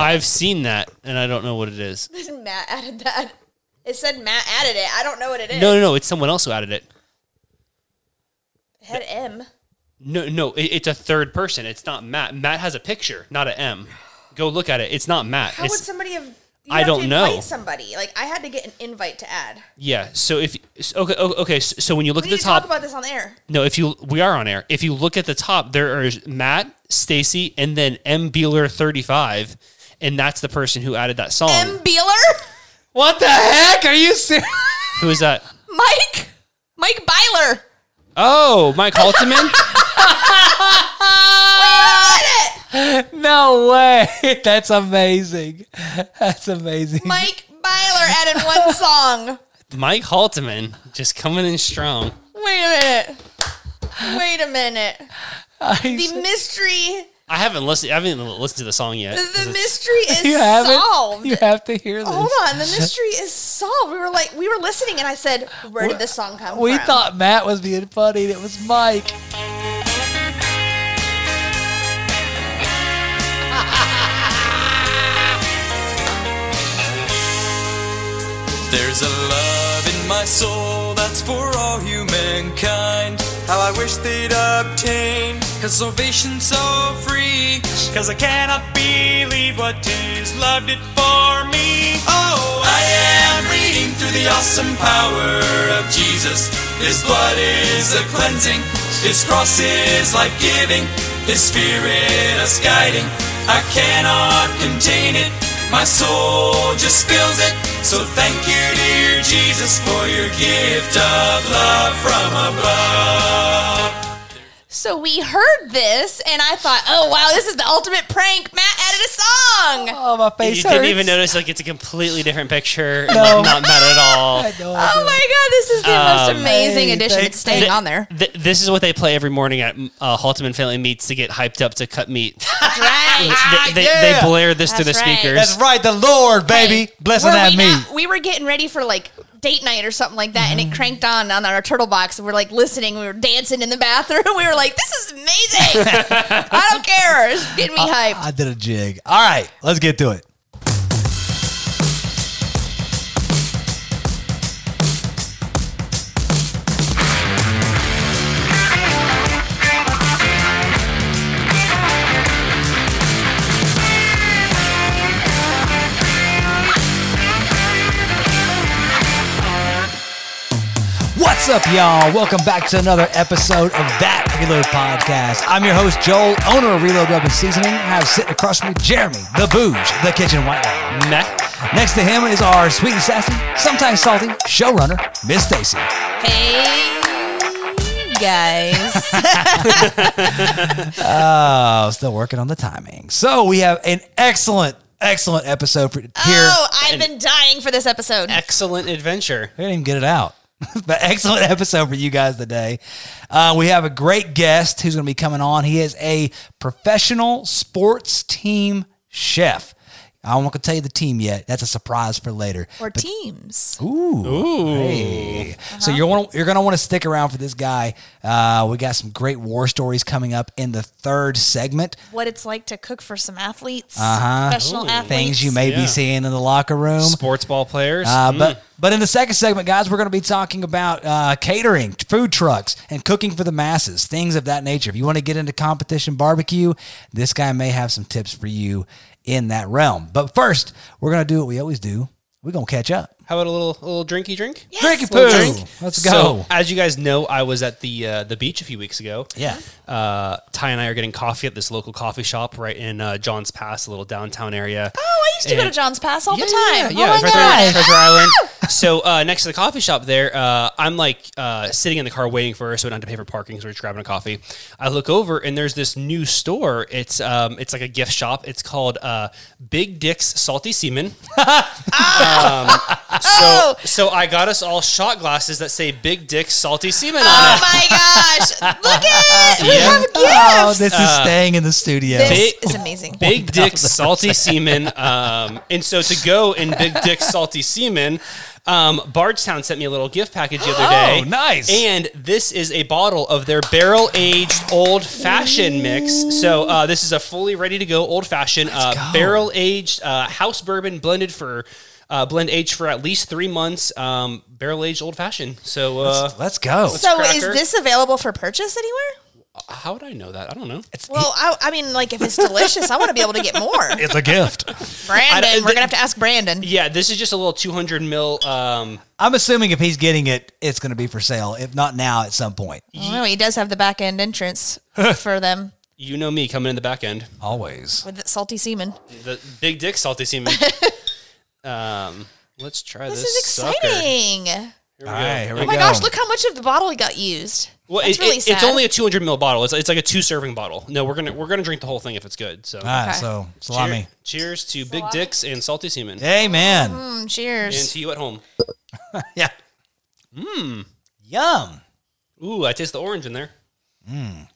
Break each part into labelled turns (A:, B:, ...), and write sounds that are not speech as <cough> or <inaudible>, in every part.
A: I've seen that, and I don't know what it is. <laughs>
B: Matt added that. It said Matt added it. I don't know what it is.
A: No, no, no. It's someone else who added it.
B: It had M.
A: No, no. It, it's a third person. It's not Matt. Matt has a picture, not an M. Go look at it. It's not Matt.
B: How
A: It's-
B: would somebody have?
A: I
B: have
A: don't
B: to
A: know.
B: Somebody like I had to get an invite to add.
A: yeah. So if okay, okay. So so when you look
B: We
A: at the
B: to talk about this on air.
A: no. If you we are on air. If you look at the top, there are Matt, Stacy, and then M Beeler thirty five, and that's the person who added that song.
B: M. Beeler,
C: What the heck? Are you serious?
A: who is that?
B: Mike, Mike Byler.
A: Oh, Mike Halteman. <laughs>
C: No way. <laughs> That's amazing. That's amazing.
B: Mike Byler added one song.
A: Mike Halteman just coming in strong.
B: Wait a minute. Wait a minute. The mystery.
A: I haven't listened. I haven't listened to the song yet.
B: The, the mystery <laughs> is
C: you
B: solved.
C: You have to hear this.
B: Hold on, the <laughs> mystery is solved. We were like, we were listening, and I said, "Where did this song come
C: We
B: from?"
C: We thought Matt was being funny, and it was Mike.
D: There's a love in my soul that's for all humankind. How I wish they'd obtain Cause salvation's so free. Cause I cannot believe what is loved it for me. Oh, I am reading through the awesome power of Jesus. His blood is a cleansing. His cross is life giving. His spirit us guiding. I cannot contain it. My soul just spills it. So thank you, dear Jesus, for your gift of love from above.
B: So we heard this, and I thought, "Oh wow, this is the ultimate prank." Matt added a song.
C: Oh, my face
A: You didn't
C: hurts.
A: even notice like it's a completely different picture. <laughs>
C: No.
A: Like, not Matt at all.
C: I know.
B: Oh my god, this is the most amazing
C: hey,
B: addition.
C: thank-
B: It's staying
A: Th-
B: on there.
A: th- this is what they play every morning at uh, Halteman Family Meats to get hyped up to cut meat. <laughs>
B: That's right.
A: they, they,
C: yeah.
A: they blare this through the
B: That's right.
A: speakers.
C: That's right. The Lord, baby,
B: Hey,
C: blessing
B: were
C: that
B: we
C: meat.
B: not- we were getting ready for like date night or something like that,
C: Mm-hmm.
B: and it cranked on on our turtle box, and we're like listening. We were dancing in the bathroom. <laughs> We were like, "This is amazing! <laughs> I don't care. It's getting me hyped."
C: I did a jig. All right, let's get to it. Up, y'all? Welcome back to another episode of That Reload Podcast. I'm your host, Joel, owner of Reload Rub and Seasoning. I have sitting across from me Jeremy, the Booge, the Kitchen White Wine.
A: Meh.
C: Next to him is our sweet and sassy, sometimes salty showrunner, Miss Stacy.
B: Hey guys, <laughs>
C: Oh, still working on the timing. So we have an excellent, excellent episode for here.
B: oh, I've been dying for this episode.
A: Excellent adventure.
C: I didn't even get it out. <laughs> but excellent episode for you guys today. Uh, we have a great guest who's going to be coming on. He is a professional sports team chef. I won't tell you the team yet. That's a surprise for later.
B: Or teams.
C: Ooh. Hey. So you're wanna, you're gonna want to stick around for this guy. Uh, we got some great war stories coming up in the third segment.
B: What it's like to cook for some athletes,
C: Uh-huh.
B: professional athletes.
C: Things you may
A: Yeah.
C: be seeing in the locker room.
A: Sports ball players.
C: Uh,
A: Mm.
C: but but in the second segment, guys, we're going to be talking about uh, catering, food trucks, and cooking for the masses, things of that nature. If you want to get into competition barbecue, this guy may have some tips for you in that realm. But first, we're going to do what we always do. We're going to catch up.
A: How about a little a little drinky drink?
B: Yes.
C: Drinky poo.
A: drink.
C: Let's
A: So,
C: go.
A: as you guys know, I was at the uh, the beach a few weeks ago.
C: Yeah.
A: Uh, Ty and I are getting coffee at this local coffee shop right in uh, John's Pass, a little downtown area.
B: Oh, I used to go to John's Pass all
A: yeah,
B: the time.
A: Yeah,
B: oh
A: it's
B: my
A: right there on
B: gosh.
A: Treasure Island. So uh, next to the coffee shop there, uh, I'm like uh, sitting in the car waiting for her, so I don't have to pay for parking. So we're just grabbing a coffee. I look over and there's this new store. It's um, it's like a gift shop. It's called uh, Big Dick's Salty Semen. <laughs> um,
B: Oh,
A: So I got us all shot glasses that say "Big Dick Salty Semen" on it.
B: oh
A: it.
B: my gosh! <laughs> Look at it. We
A: Yeah.
B: have gifts.
C: Oh, this is staying in the studio.
B: this
A: Big-
B: is amazing.
A: Big <laughs> Dick Salty <laughs> Semen. Um, and so to go in Big Dick Salty Semen, um, Bardstown sent me a little gift package the other day.
C: Oh, nice.
A: And this is a bottle of their barrel aged old fashioned mix. So uh, this is a fully ready to go old fashioned uh, barrel aged uh, house bourbon blended for. Uh, blend aged for at least three months, um, barrel aged old fashioned. So, uh,
C: Let's go.
B: So is this available for purchase anywhere?
A: how would I know that? I don't know.
B: Well, I, I mean, like if it's delicious, I want to be able to get more. <laughs>
C: it's a gift.
B: Brandon,
A: I-
B: we're gonna have to ask Brandon.
A: Yeah, this is just a little 200 mil. Um,
C: I'm assuming if he's getting it, it's going to be for sale. If not now, at some point.
B: Oh, he does have the back end entrance <laughs> for them
A: you know me coming in the back end.
C: Always.
B: with the salty semen.
A: The big dick salty semen. <laughs> um, let's try this.
B: This is
A: sucker.
B: exciting.
A: Here we
C: All
A: go.
C: right, here we
B: Oh my
C: go.
B: gosh, look how much of the bottle got used.
A: Well,
B: That's
A: it-
B: really
A: it-
B: sad.
A: it's only a 200 ml bottle. It's, it's like a two serving bottle. No, we're gonna we're gonna drink the whole thing if it's good. So,
C: All right,
B: Okay.
C: so
A: Cheer-
C: salami.
A: cheers to big dicks and salty semen,
C: Amen.
B: Mm,
A: and
B: cheers.
A: to you at home. <laughs>
C: Yeah. Mmm. Yum.
A: Ooh, I taste the orange in there. Mmm.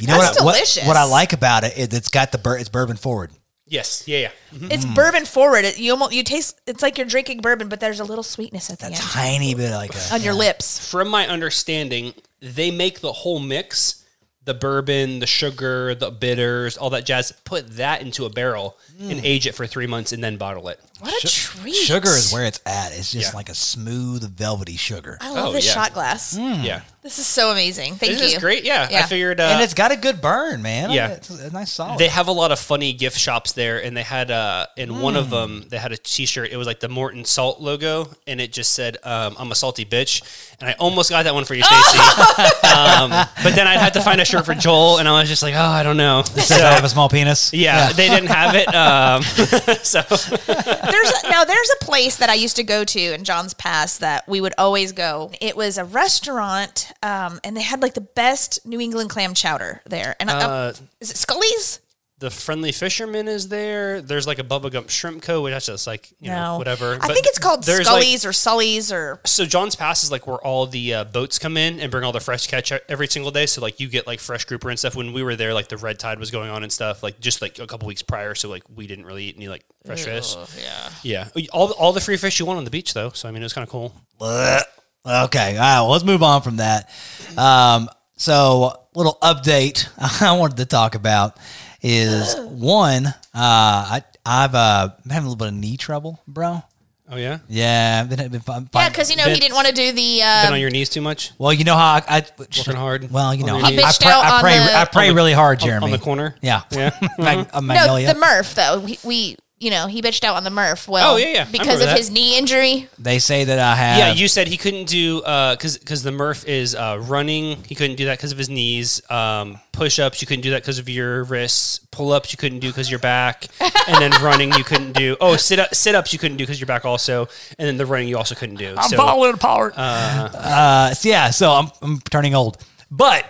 C: You know
B: That's
C: what, what?
B: delicious.
C: What I like about it is it's got the bur- it's bourbon forward.
A: Yes, yeah, yeah. Mhm.
B: It's bourbon forward. It, you almost you taste. It's like you're drinking bourbon, but there's a little sweetness at the end
C: Tiny bit like a.
B: on your lips.
A: From my understanding, they make the whole mix. The bourbon, the sugar, the bitters, all that jazz. Put that into a barrel and age it for three months, and then bottle it.
B: What a treat!
C: Sugar is where it's at. It's just
A: Yeah.
C: like a smooth, velvety sugar.
B: I love
A: Oh,
B: this
A: yeah.
B: shot glass.
A: Yeah,
B: This is so amazing. Thank
A: this
B: you.
A: is great. Yeah, I
B: Yeah.
A: figured. Uh,
C: and it's got a good burn, man.
A: Yeah.
C: It's a nice solid.
A: They have a lot of funny gift shops there, and they had uh, in one
C: Hmm.
A: of them they had a T-shirt. It was like the Morton Salt logo, and it just said um, "I'm a salty bitch," and I almost got that one for you, Stacy. <laughs> <laughs> um, but then I'd have to find a shirt for Joel, and I was just like, "Oh, I don't know."
C: Does it have a small penis?
A: Yeah, they didn't have it. Um, <laughs> so
B: There's a, now there's a place that I used to go to in John's Pass that we would always go. It was a restaurant, um, and they had like the best New England clam chowder there. And I-
A: Uh,
B: is it Scully's?
A: the Friendly Fisherman is there. There's like a Bubba Gump Shrimp Co. Which that's just like you know whatever.
B: I
A: But
B: think it's called
A: there's, like-
B: Scully's or Sully's or
A: so John's Pass is like where all the uh, boats come in and bring all the fresh catch every single day. So like you get like fresh grouper and stuff. When we were there, like the red tide was going on and stuff. Like just like a couple weeks prior, so like we didn't really eat any like fresh fish.
B: yeah.
A: Yeah, all all the free fish you want on the beach though. So I mean, it was kind of cool.
C: Blech. Okay, all right. Well, let's move on from that. Um, so, little update <laughs> I wanted to talk about is <gasps> one. Uh, I I've uh, been having a little bit of knee trouble, bro.
A: Oh yeah,
C: Yeah, I've been, been,
B: Yeah, because you know he didn't want to do the.
A: been
B: Um,
A: on your knees too much
C: well, you know how I, I
A: Working hard
C: Well, you
A: on
C: know,
A: your
C: I,
A: knees?
C: I
B: bitched
C: pray,
B: out
C: I
B: on
C: pray,
B: the-
C: I pray really hard, Jeremy.
A: on the corner.
C: Yeah,
A: yeah. <laughs>
C: Mag- a <laughs>
B: no,
C: magnolia.
B: the Murph though. We, we you know he bitched out on the Murph. Well,
A: Oh, yeah, yeah. I
B: because
A: remember
B: of
A: that.
B: his knee injury.
C: they say that I have.
A: Yeah, you said he couldn't do because because the Murph is uh, running. He couldn't do that because of his knees. Um, push ups, you couldn't do that because of your wrists. Pull ups, you couldn't do because of your back. and then <laughs> running, you couldn't do. Oh, sit up sit ups, you couldn't do because your back also. And then the running, you also couldn't do. I'm so,
C: apart. Uh, so yeah, so I'm, I'm turning old, but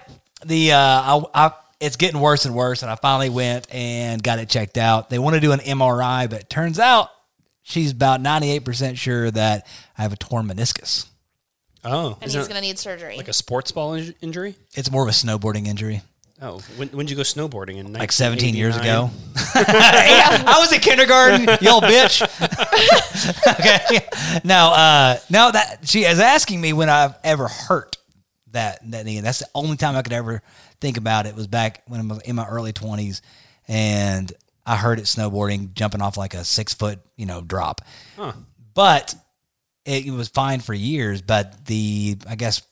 C: the uh, I, I, it's getting worse and worse, and I finally went and got it checked out. They want to do an MRI, but it turns out she's about 98 percent sure that I have a torn meniscus.
A: Oh,
B: And
A: is
B: he's going to need surgery.
A: like a sports ball inj- injury?
C: It's more of a snowboarding injury,
A: Oh, when when did you go snowboarding? In
C: like 17 years
A: 1989?
C: ago. <laughs> I was in kindergarten, you old bitch. <laughs> okay, now uh, no, that she is asking me when I've ever hurt that that knee. And that's the only time I could ever think about it was back when I was in my early 20s, and I heard it snowboarding, jumping off like a six foot, you know, drop. But it, it was fine for years. But the I guess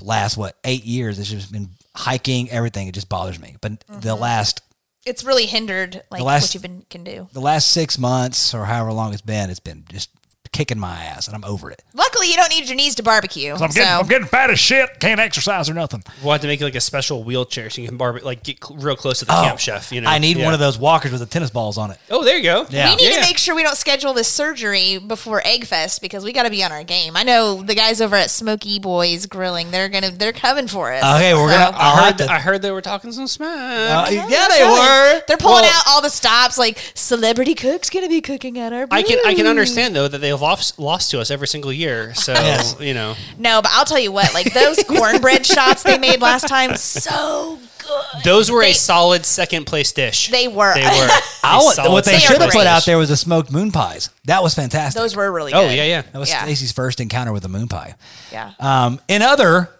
C: last what eight years, it's just been hiking, everything. It just bothers me. But the mm-hmm. last
B: it's really hindered like
C: last-
B: what you've been can do.
C: the last six months or however long it's been, it's been just kicking my ass, and I'm over it.
B: Luckily, you don't need your knees to barbecue.
E: I'm getting,
B: so
E: I'm getting fat as shit. Can't exercise or nothing.
A: We'll have to make like a special wheelchair so you can barbecue, like get cl- real close to the camp chef. You know,
C: Oh, I need
A: Yeah.
C: one of those walkers with the tennis balls on it.
A: Oh, there you go.
C: Yeah.
B: we need
A: Yeah.
B: to make sure we don't schedule this surgery before Eggfest because we got to be on our game. I know the guys over at Smoky Boys Grilling. They're gonna they're coming for us.
C: Okay, we're
B: So-
C: gonna. I'll
A: I
C: have
A: heard,
C: to.
A: I heard they were talking some smack.
C: Uh, yeah, they were.
B: They're pulling
A: Well-
B: out all the stops. Like celebrity cooks gonna be cooking at our.
A: I can I can understand though that they've lost, lost to us every single year. So <laughs>
C: Yes.
A: you know,
B: No, but I'll tell you what, like those <laughs> cornbread shots they made last time, <laughs> so good.
A: those were
B: They-
A: a solid second place dish.
B: They were.
A: They were.
C: I
A: A
C: what they
B: They
C: should have put out there was the smoked moon pies. That was fantastic.
B: Those were really good.
A: Oh yeah, yeah.
C: that was
B: yeah.
C: Stacy's first encounter with a moon pie.
B: Yeah.
C: Um, in other,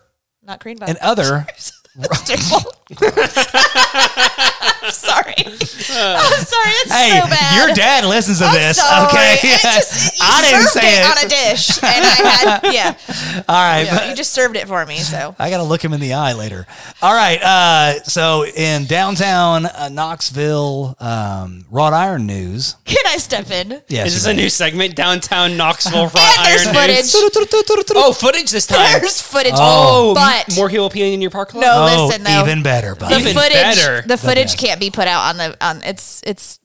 B: Not green
C: in other, <laughs>
B: sorry. I'm sorry. It's
C: hey,
B: so bad.
C: your dad listens to
B: I'm
C: this.
B: sorry.
C: Okay,
B: just, you <laughs>
C: I didn't say it.
B: on a dish, and I had <laughs> yeah.
C: All right,
B: yeah,
C: but-
B: you just served it for me. So
C: I got to look him in the eye later. All right. Uh, so in downtown uh, Knoxville, um, wrought iron news.
B: can I step in?
C: Yes.
A: Is this
C: you
A: a new segment? Downtown Knoxville wrought
B: And there's
A: iron news. Oh, footage this time.
B: There's footage.
A: Oh,
B: but
A: more heel peeing in your parking lot.
B: No,
C: Oh,
B: listen though.
C: even better,
B: the
C: buddy.
A: Even
B: footage,
A: better.
B: the footage
C: best.
B: can't be put out on the on. It's it's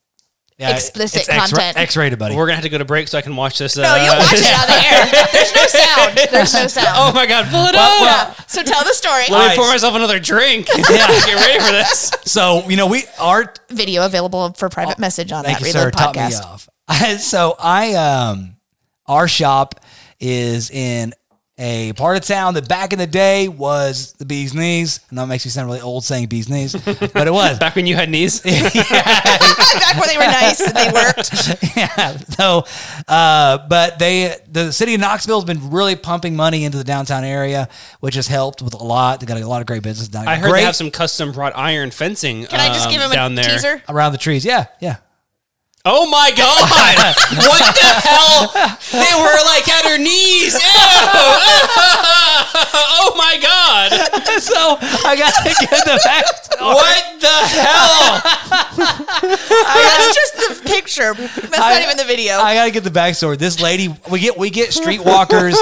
C: Yeah,
B: explicit
C: it's X-
B: content.
C: X-rated, buddy.
A: We're gonna have to go to break so I can watch this. Uh,
B: no. You'll watch it on the air. There's no sound. There's no <laughs> sound.
A: Oh my god, pull it
C: Well,
A: up!
B: Yeah. So tell the story.
A: Let me
C: Alright.
A: pour myself another drink. <laughs> <laughs>
C: Yeah.
A: Get ready for this.
C: so you know we art.
B: Video available for private message on
C: Oh, Thank
B: that
C: you,
B: Reload
C: sir. Top me
B: podcast.
C: off. so I um, our shop is in a part of town that back in the day was the bee's knees. And that makes me sound really old saying bee's knees, but it was. <laughs>
A: Back when you had knees. <laughs> <laughs>
B: Back when they were nice and they worked.
C: yeah. So, uh, but they, the city of Knoxville has been really pumping money into the downtown area, which has helped with a lot. They got a lot of great business down. Here.
A: I heard
C: great
A: they have some custom wrought iron fencing.
B: Can I just
A: um,
B: give him
A: down
B: a
A: there.
B: teaser?
C: around the trees. Yeah, yeah.
A: Oh my god! <laughs> what the hell? They were like at her knees. Ew. <laughs> <laughs> oh my god! <laughs>
C: so I got to get the backstory.
A: What the hell? <laughs>
B: That's just the picture. That's not even the video.
C: I got to get the backstory. This lady, we get we get streetwalkers,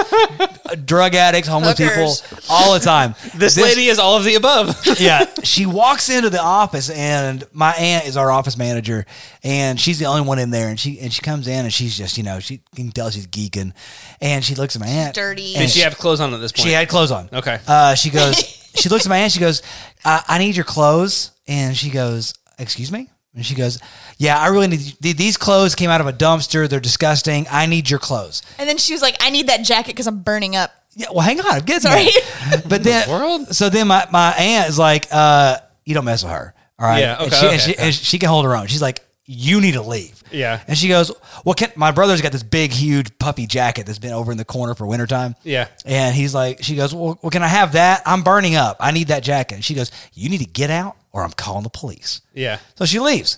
C: drug addicts, homeless
B: Hookers.
C: people all the time.
A: This, lady is all of the above.
C: yeah, she walks into the office, and my aunt is our office manager, and she's the only one in there. And she and she comes in, and she's just you know she you can tell she's geeking, and she looks at my aunt.
B: Dirty.
C: and
A: Did she have clothes on at this point?
C: She had clothes on.
A: Okay.
C: Uh, she goes. <laughs> she looks at my aunt. She goes, uh, "I need your clothes," and she goes, "Excuse me." And she goes, "Yeah, I really need th- these clothes. Came out of a dumpster. They're disgusting. I need your clothes."
B: and then she was like, I need that jacket because I'm burning up.
C: Yeah, well, hang on, I'm getting
B: Sorry.
C: there. <laughs> But then,
A: world?
C: so then my, my aunt is like, uh, "You don't mess with her, all right?"
A: Yeah,
C: and
A: okay,
C: and she, and she can hold her own. She's like, "You need to leave."
A: Yeah.
C: and she goes, "Well, can, my brother's got this big, huge puffy jacket that's been over in the corner for wintertime."
A: Yeah.
C: and he's like, she goes, "Well, well, can I have that? I'm burning up. I need that jacket." And she goes, "You need to get out, or I'm calling the police."
A: yeah.
C: So she leaves.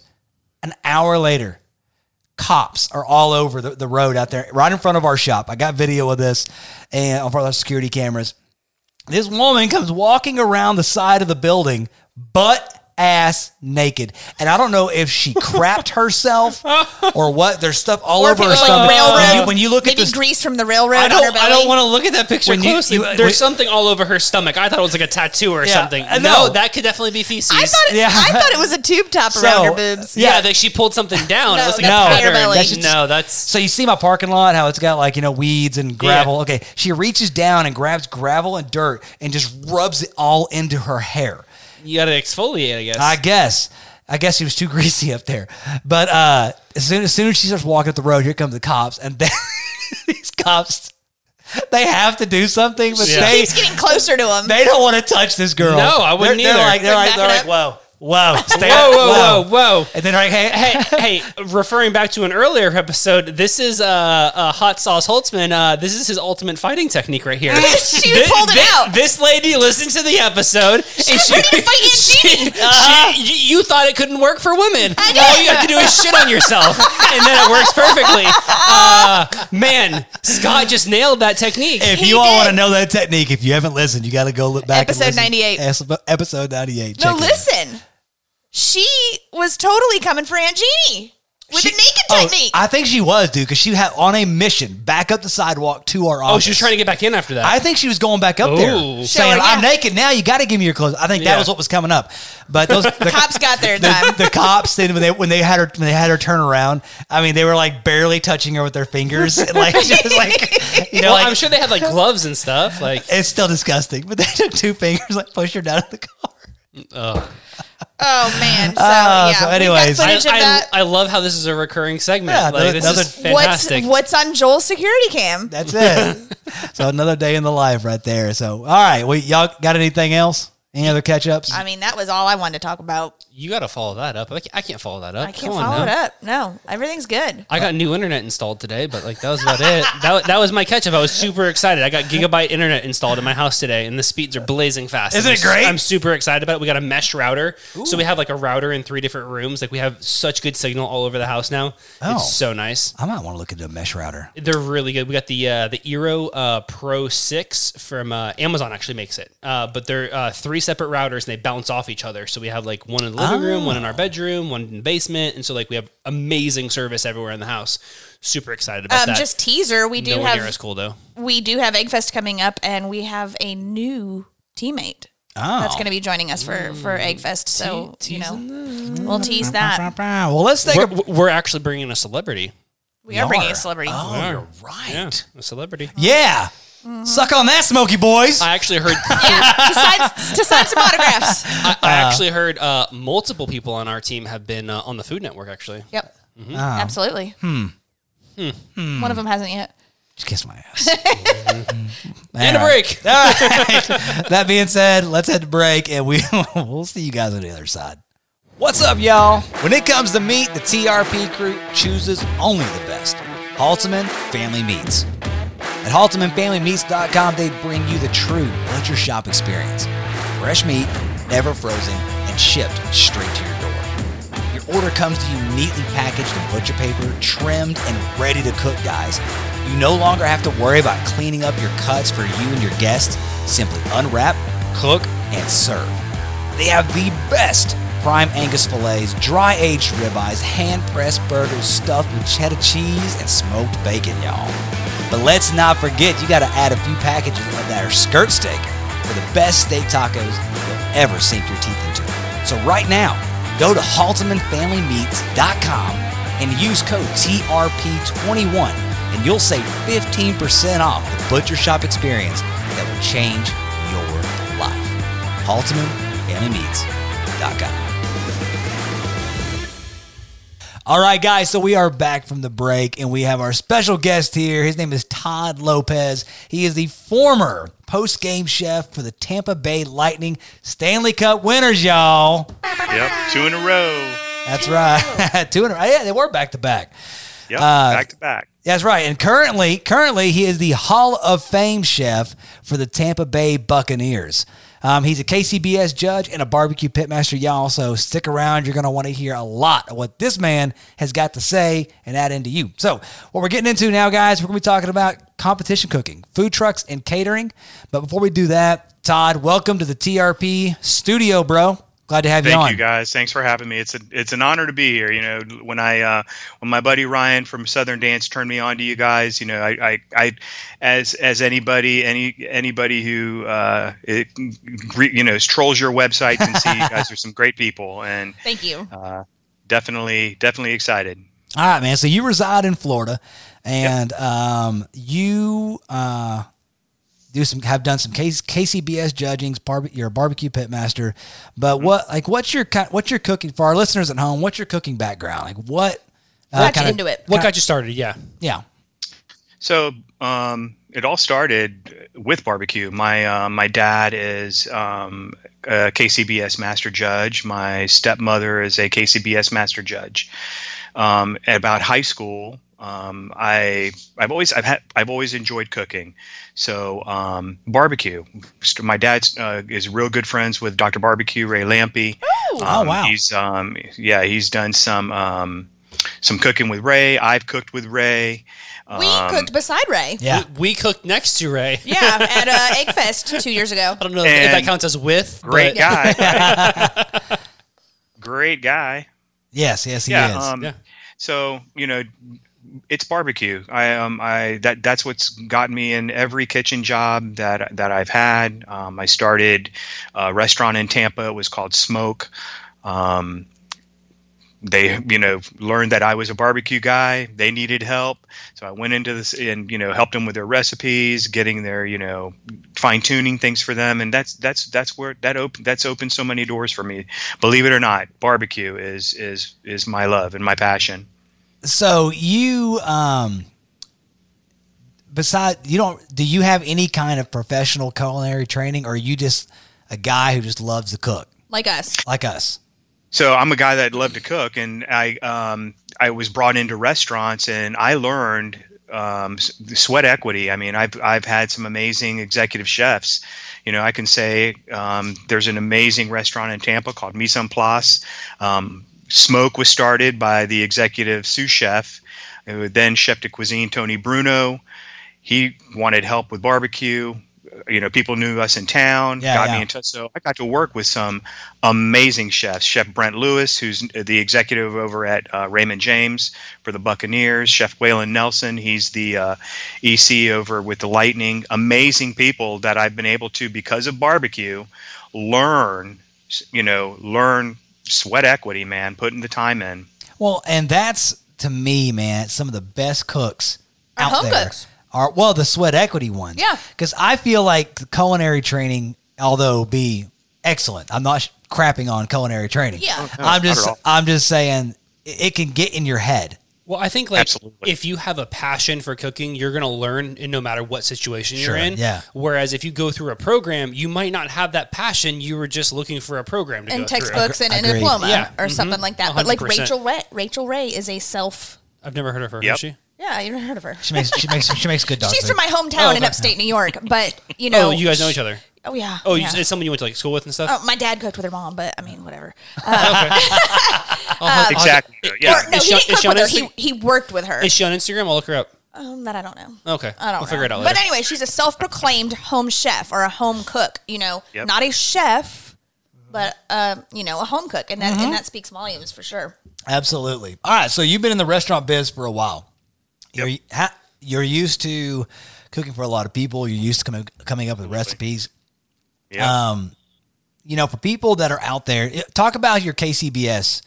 C: An hour later, cops are all over the, the road out there, right in front of our shop. I got video of this and on front of our security cameras. This woman comes walking around the side of the building, butt ass naked. And I don't know if she crapped herself <laughs> or what. There's stuff all
B: Or
C: over her
B: like
C: stomach.
B: railroad,
C: When you, when you look at
B: maybe
C: this,
B: grease from the railroad
A: I
B: on her
A: don't.
B: belly.
A: I don't want to look at that picture
C: When
A: closely.
C: you-
A: There's
C: when-
A: something all over her stomach. I thought it was like a tattoo or
C: Yeah,
A: something.
C: I
A: No, that could definitely be feces.
B: I thought, it,
C: Yeah.
B: I thought it was a tube top <laughs>
C: So,
B: around her boobs.
A: yeah,
C: yeah.
A: that she pulled something <laughs> down.
B: No,
A: it looks like
B: that's
A: a
C: No,
A: pattern.
B: belly.
C: that's just-
A: no, that's
C: So you see my parking lot, how it's got like, you know, weeds and gravel. Okay. She reaches down and grabs gravel and dirt and just rubs it all into her hair.
A: You got to exfoliate. I guess.
C: I guess. I guess she was too greasy up there. But uh, as soon as soon as she starts walking up the road, here come the cops, and <laughs> then these cops, they have to do something, but
A: Yeah.
C: they
B: Keeps getting closer to him.
C: they don't want to touch this girl.
A: No, I wouldn't
C: they're,
A: either.
C: They're like they're
B: Like,
C: like, they're like whoa, whoa, stay
A: whoa, whoa,
C: whoa,
A: whoa, whoa.
C: and then they're like, hey,
A: hey, <laughs> hey, referring back to an earlier episode, this is uh, uh, Hot Sauce Holtzman. Uh, this is his ultimate fighting technique right here. <laughs>
B: She
A: Thi-
B: pulled it
A: thi-
B: out.
A: This lady listened to the episode. She
B: was ready to fight Aunt <laughs>
A: she- she- you, you thought it couldn't work for women.
B: I did.
A: All you have to do is shit on yourself, and then it works perfectly. Uh, man, Scott just nailed that technique.
C: if
B: He
C: you all
B: did.
C: want to know that technique, if you haven't listened, you got to go look back.
B: Episode
C: listen.
B: 98.
C: Episode ninety eight.
B: no, listen. She was totally coming for Aunt Jeannie with
C: She-
B: the naked
C: oh,
B: technique.
C: I think she was, dude, because she had on a mission back up the sidewalk to our office.
A: oh, she was trying to get back in after that.
C: I think she was going back up there,
A: Ooh.
C: saying,
B: Showing,
C: "I'm
B: yeah.
C: naked now. You got to give me your clothes." I think that
A: Yeah.
C: was what was coming up. But those <laughs> the
B: Cops got their
C: the,
B: time.
C: the cops then when they when they had her when they had her turn around, I mean, they were like barely touching her with their fingers, <laughs> like just <laughs> like you know,
A: well,
C: like
A: I'm sure they had like gloves and stuff. Like,
C: it's still disgusting. But they took two fingers, like push her down in the car.
B: Oh man. So
C: Uh,
B: yeah.
C: so anyways.
A: I, I. I love how this is a recurring segment.
C: Yeah,
A: like,
C: another-
A: this is fantastic.
B: What's what's on Joel's security cam?
C: That's it. <laughs> so another day in the life right there. So all right, we y'all got anything else? Any other catch ups?
B: I mean, that was all I wanted to talk about.
A: You got to follow that up. I can't, I can't follow that up.
B: I can't
A: Come
B: follow
A: now.
B: it up. No, everything's good.
A: I got new internet installed today, but like that was about it. <laughs> That, that was my catch up. I was super excited. I got gigabyte internet installed in my house today, and the speeds are blazing fast.
C: Isn't
A: I'm
C: it great?
A: I'm super excited about it. We got a mesh router, so we have like a router in three different rooms. Like we have such good signal all over the house now.
C: Oh.
A: It's so nice.
C: I might want to look into a mesh router.
A: They're really good. We got the uh, the Eero uh, Pro Six from uh, Amazon. Actually makes it, uh, but they're uh, three separate routers and they bounce off each other. So we have like one in the living room, one in our bedroom, one in the basement, and so like we have amazing service everywhere in the house. Super excited about
B: Um,
A: that.
B: just teaser. We do
A: Nowhere near
B: have
A: cool though.
B: we do have Eggfest coming up, and we have a new teammate
C: Oh,
B: that's going to be joining us for for Eggfest. So you know, we'll tease that.
C: Well, let's think.
A: We're,
C: a.
A: we're actually bringing a celebrity.
B: We are bringing a celebrity.
C: Oh,
A: We
C: you're right.
A: Yeah, a celebrity.
C: Yeah. Mm-hmm. Suck on that, Smoky Boys.
A: I actually heard. <laughs>
B: Yeah, to sign, to sign some autographs. <laughs>
A: I, I uh. actually heard uh, multiple people on our team have been uh, on the Food Network. Actually,
B: Yep,
C: Oh.
B: absolutely. Hmm. Hmm. hmm. One of them hasn't yet.
C: Just kiss my ass. <laughs> Mm-hmm.
A: and a break.
C: All right. that being said, let's head to break and we we'll see you guys on the other side. What's up, y'all? When it comes to meat, the TRP crew chooses only the best. Halteman Family Meats. At HaltemanFamilyMeats.com, they bring you the true butcher shop experience. Fresh meat, never frozen, and shipped straight to your door. Your order comes to you neatly packaged in butcher paper, trimmed, and ready to cook, guys. You no longer have to worry about cleaning up your cuts for you and your guests. Simply unwrap, cook, and serve. They have the best prime Angus fillets, dry aged ribeyes, hand pressed burgers stuffed with cheddar cheese and smoked bacon, y'all. But let's not forget, you got to add a few packages of that or skirt steak for the best steak tacos you'll ever sink your teeth into. So right now, go to HaltemanFamilyMeats.com and use code TRP21 and you'll save 15% off the butcher shop experience that will change your life. HaltemanFamilyMeats.com. All right, guys. So we are back from the break, and we have our special guest here. His name is Todd Lopez. He is the former post-game chef for the Tampa Bay Lightning Stanley Cup winners, y'all.
F: Yep, two in a row.
C: That's right. <laughs> Two in a Yeah, they were back to back.
F: Yep,
C: Uh,
F: back to back.
C: That's right. And currently, currently he is the Hall of Fame chef for the Tampa Bay Buccaneers. Um, he's a KCBS judge and a barbecue pitmaster, y'all. So stick around. You're going to want to hear a lot of what this man has got to say and add into you. So what we're getting into now, guys, we're going to be talking about competition cooking, food trucks, and catering. But before we do that, Todd, welcome to the TRP studio, bro. Glad to have you on.
F: Thank you guys. Thanks for having me. It's a it's an honor to be here. You know, when I uh, when my buddy Ryan from Southern Dance turned me on to you guys, you know, I I, I as as anybody any anybody who uh, it, you know trolls your website can see you <laughs> guys are some great people and
B: Thank you.
F: uh, definitely definitely excited.
C: All right, man. So you reside in Florida, and um, you uh, do some have done some K- KCBS judgings. Barbe- you're a barbecue pit master, but what like what's your ki- what's your cooking for our listeners at home? What's your cooking background? Like what? uh,
B: Got you
C: kinda-
B: into it.
A: What got you started? Yeah.
C: Yeah.
F: So um, it all started with barbecue. My uh, my dad is um, a KCBS master judge. My stepmother is a KCBS master judge. Um, at about high school, um, I I've always I've had I've always enjoyed cooking. So um, barbecue. My dad uh, is real good friends with Dr. Barbecue Ray Lampe.
C: Oh,
F: Um,
C: wow.
F: He's um yeah he's done some um some cooking with Ray. I've cooked with Ray.
B: We
F: Um,
B: cooked beside Ray.
C: Yeah.
A: We cooked next to Ray.
B: Yeah, <laughs> at uh, Eggfest two years ago.
A: I don't know if that counts as with.
F: Great
A: but-
F: guy. <laughs> Great guy.
C: Yes. Yes, he
F: Yeah.
C: is.
F: Um,
A: Yeah.
F: So you know, it's barbecue. I um I that that's what's gotten me in every kitchen job that that I've had. Um, I started a restaurant in Tampa. It was called Smoke. Um, they you know learned that I was a barbecue guy. They needed help, so I went into this and you know helped them with their recipes, getting their you know fine tuning things for them, and that's that's that's where that open that's opened so many doors for me. Believe it or not, barbecue is is is my love and my passion.
C: So you, um, beside you don't do you have any kind of professional culinary training, or are you just a guy who just loves to cook
B: Like us.
C: like us?
F: So I'm a guy that loved to cook, and I um, I was brought into restaurants, and I learned um, sweat equity. I mean, I've I've had some amazing executive chefs. You know, I can say um, there's an amazing restaurant in Tampa called Mise en Place. Um, Smoke was started by the executive sous chef, who then chef de cuisine Tony Bruno. He wanted help with barbecue. You know, people knew us in town,
C: Yeah,
F: got
C: yeah.
F: me in touch. So I got to work with some amazing chefs. Chef Brent Lewis, who's the executive over at uh, Raymond James for the Buccaneers. Chef Waylon Nelson, he's the uh, EC over with the Lightning. Amazing people that I've been able to, because of barbecue, learn. You know, learn sweat equity, man. Putting the time in.
C: Well, and that's to me, man, some of the best cooks
B: Are
C: out
B: home
C: there
B: cooks.
C: are well the sweat equity ones.
B: Yeah.
C: because I feel like the culinary training, although be excellent, I'm not sh- crapping on culinary training.
B: Yeah.
C: Oh,
F: I'm
C: just. I'm just saying it it can get in your head.
A: Well, I think like
F: Absolutely.
A: if you have a passion for cooking, you're going to learn in no matter what situation
C: Sure,
A: you're in.
C: yeah.
A: Whereas if you go through a program, you might not have that passion. You were just looking for a program to
B: And
A: go through.
B: textbooks and, and a diploma
A: Yeah.
B: or
A: Mhm.
B: something like that. But like Rachael Ray, Rachael Ray is a self.
A: I've never heard of her.
F: Yep.
A: Has she?
B: Yeah, you never heard of her.
C: She makes she makes she makes good dog <laughs>
B: She's
C: food.
B: from my hometown
A: Oh,
B: in upstate New York, but you know,
A: Oh, you guys know each other.
B: Oh yeah.
A: Oh,
B: yeah.
A: you, it's someone you went to like school with and stuff.
B: Oh, my dad cooked with her mom, but I mean, whatever. <laughs> <laughs>
A: I'll <laughs>
F: Exactly. yeah.
B: Or, no,
A: Is
B: he
A: she on-
B: didn't cook
A: she on
B: with her. He, he worked with her.
A: Is she on Instagram? I'll look her up.
B: um, that I don't know.
A: Okay,
B: I don't
A: we'll figure it
B: know.
A: out later.
B: But anyway, she's a self-proclaimed home chef or a home cook. You know,
F: Yep.
B: not a chef, but uh, you know, a home cook, and that
A: Mm-hmm.
B: and that speaks volumes for sure.
C: Absolutely. All right. So you've been in the restaurant biz for a while. You're ha, you're used to cooking for a lot of people. You're used to coming coming up with recipes.
F: Yeah.
C: Um, you know, for people that are out there, talk about your KCBS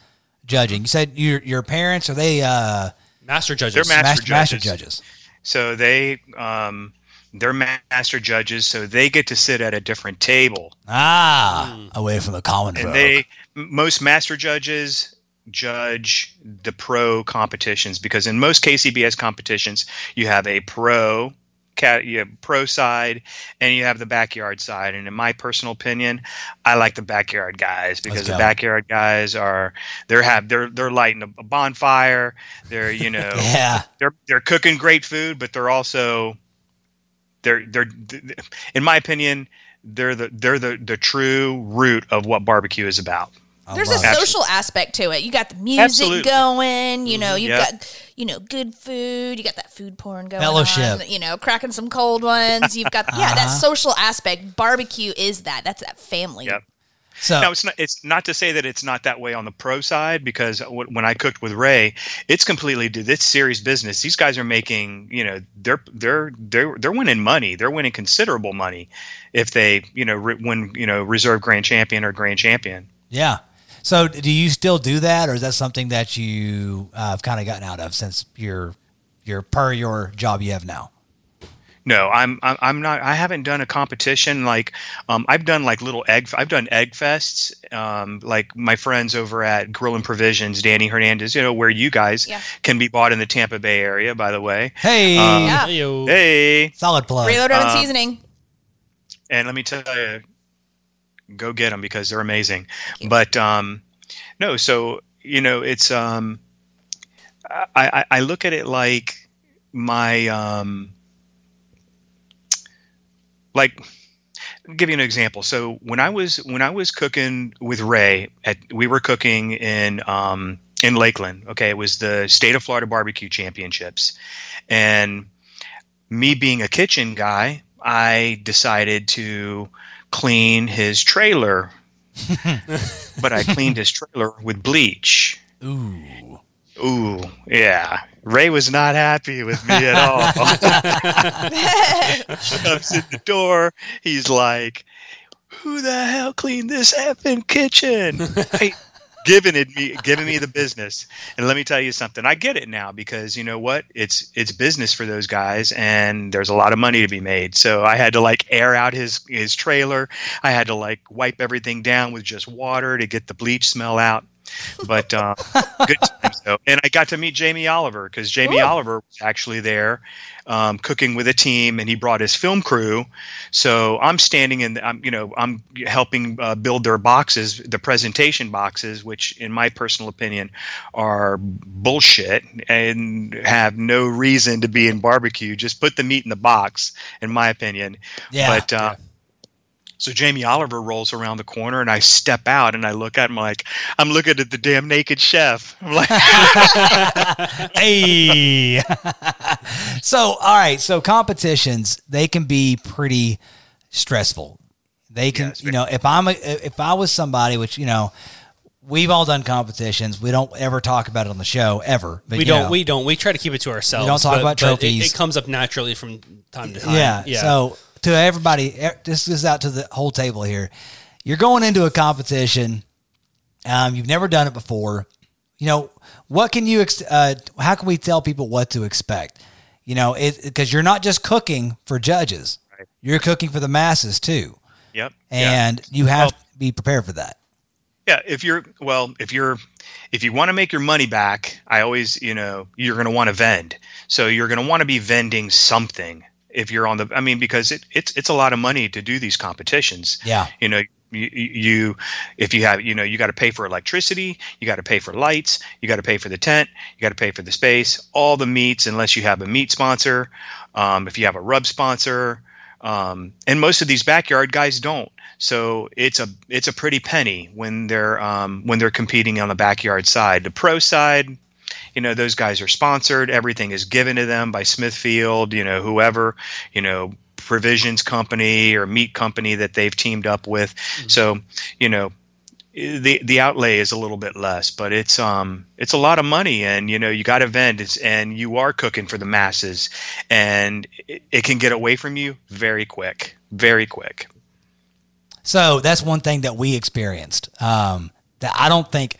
C: judging. You said your your parents are they uh,
A: Master judges.
F: They're ma- Master
C: master, master
F: judges.
C: judges?
F: So they um, they're master judges, so they get to sit at a different table.
C: Ah, away from the common folk.
F: and they most master judges judge the pro competitions because in most KCBS competitions you have a pro cat you have pro side and you have the backyard side and in my personal opinion I like the backyard guys because the backyard guys are they're have they're they're lighting a, a bonfire they're you <laughs> know
C: yeah,
F: they're they're cooking great food, but they're also they're they're in my opinion they're the they're the the true root of what barbecue is about.
C: I
B: There's a
C: love it.
B: social aspect to it. You got the music
F: Absolutely.
B: going. You know, mm-hmm. you've
F: Yep.
B: got you know good food. You got that food porn going
C: Fellowship.
B: on. You know, cracking some cold ones. You've got yeah, that
C: Uh-huh.
B: social aspect. Barbecue is that. That's that family.
F: Yep.
C: So
F: Now it's not it's not to say that it's not that way on the pro side because w- when I cooked with Ray, it's completely it's serious business. These guys are making you know they're they're they're they're winning money. They're winning considerable money if they you know re- win you know reserve grand champion or grand champion.
C: yeah. So do you still do that, or is that something that you uh, have kind of gotten out of since you're you're per your job you have now?
F: No, I'm I'm I'm not. I haven't done a competition like um, I've done like little egg. I've done egg fests. Um, like my friends over at Grill and Provisions, Danny Hernandez. You know where you guys
B: Yeah.
F: can be bought in the Tampa Bay area. By the way,
C: Hey,
F: Um,
B: Yeah.
F: Hey,
C: solid plug.
B: Reload oven
F: Uh,
B: seasoning.
F: and let me tell you, go get them because they're amazing. But um, no, so you know it's um, I, I I look at it like my um, like I'll give you an example. So when I was when I was cooking with Ray, at we were cooking in um, in Lakeland. Okay, it was the state of Florida barbecue championships, and me being a kitchen guy, I decided to clean his trailer, <laughs> but I cleaned his trailer with bleach.
C: Ooh,
F: Ooh, yeah. Ray was not happy with me at all. <laughs> Comes in the door. He's like, "Who the hell cleaned this effing kitchen? <laughs> Hey, giving it me giving me the <laughs> business. And let me tell you something. I get it now because you know what? It's it's business for those guys and there's a lot of money to be made. So I had to like air out his his trailer. I had to like wipe everything down with just water to get the bleach smell out. But uh, good times though. And I got to meet Jamie Oliver because Jamie Oliver was actually there um, cooking with a team, and he brought his film crew. So I'm standing in, I'm you know, I'm helping uh, build their boxes, the presentation boxes, which in my personal opinion are bullshit and have no reason to be in barbecue. Just put the meat in the box, in my opinion.
C: Yeah.
F: But uh, so Jamie Oliver rolls around the corner, and I step out, and I look at him like I'm looking at the damn naked chef. I'm like, <laughs>
C: hey. so, all right. So competitions, they can be pretty stressful. They can,
F: Yes,
C: you know, if I'm a, if I was somebody, which you know, we've all done competitions. We don't ever talk about it on the show ever. But
A: We don't.
C: know,
A: we don't. We try to keep it to ourselves.
C: We don't talk
A: but-
C: about
A: but it-
C: trophies.
A: It, comes up naturally from time to time.
C: yeah.
A: Yeah.
C: So to everybody, this is out to the whole table here. You're going into a competition. Um, you've never done it before. You know what can you? Ex- uh, how can we tell people what to expect? You know, because you're not just cooking for judges.
F: Right.
C: You're cooking for the masses too,
F: yep. yeah.
C: and you have to be prepared for that.
F: Yeah, if you're well, if you're if you want to make your money back, I always, you know, you're going to want to vend. So you're going to want to be vending something if you're on the I mean because it, it's it's a lot of money to do these competitions.
C: Yeah.
F: You know, you, you if you have, you know, you got to pay for electricity, you got to pay for lights, you got to pay for the tent, you got to pay for the space, all the meats unless you have a meat sponsor, um, if you have a rub sponsor, um, and most of these backyard guys don't. So it's a it's a pretty penny when they're um, when they're competing on the backyard side. The pro side, you know, those guys are sponsored. Everything is given to them by Smithfield, you know, whoever, you know, provisions company or meat company that they've teamed up with. So, you know, the the outlay is a little bit less, but it's um it's a lot of money, and you know you got to vend, it's, and you are cooking for the masses, and it, it can get away from you very quick, very quick.
C: So that's one thing that we experienced um, that I don't think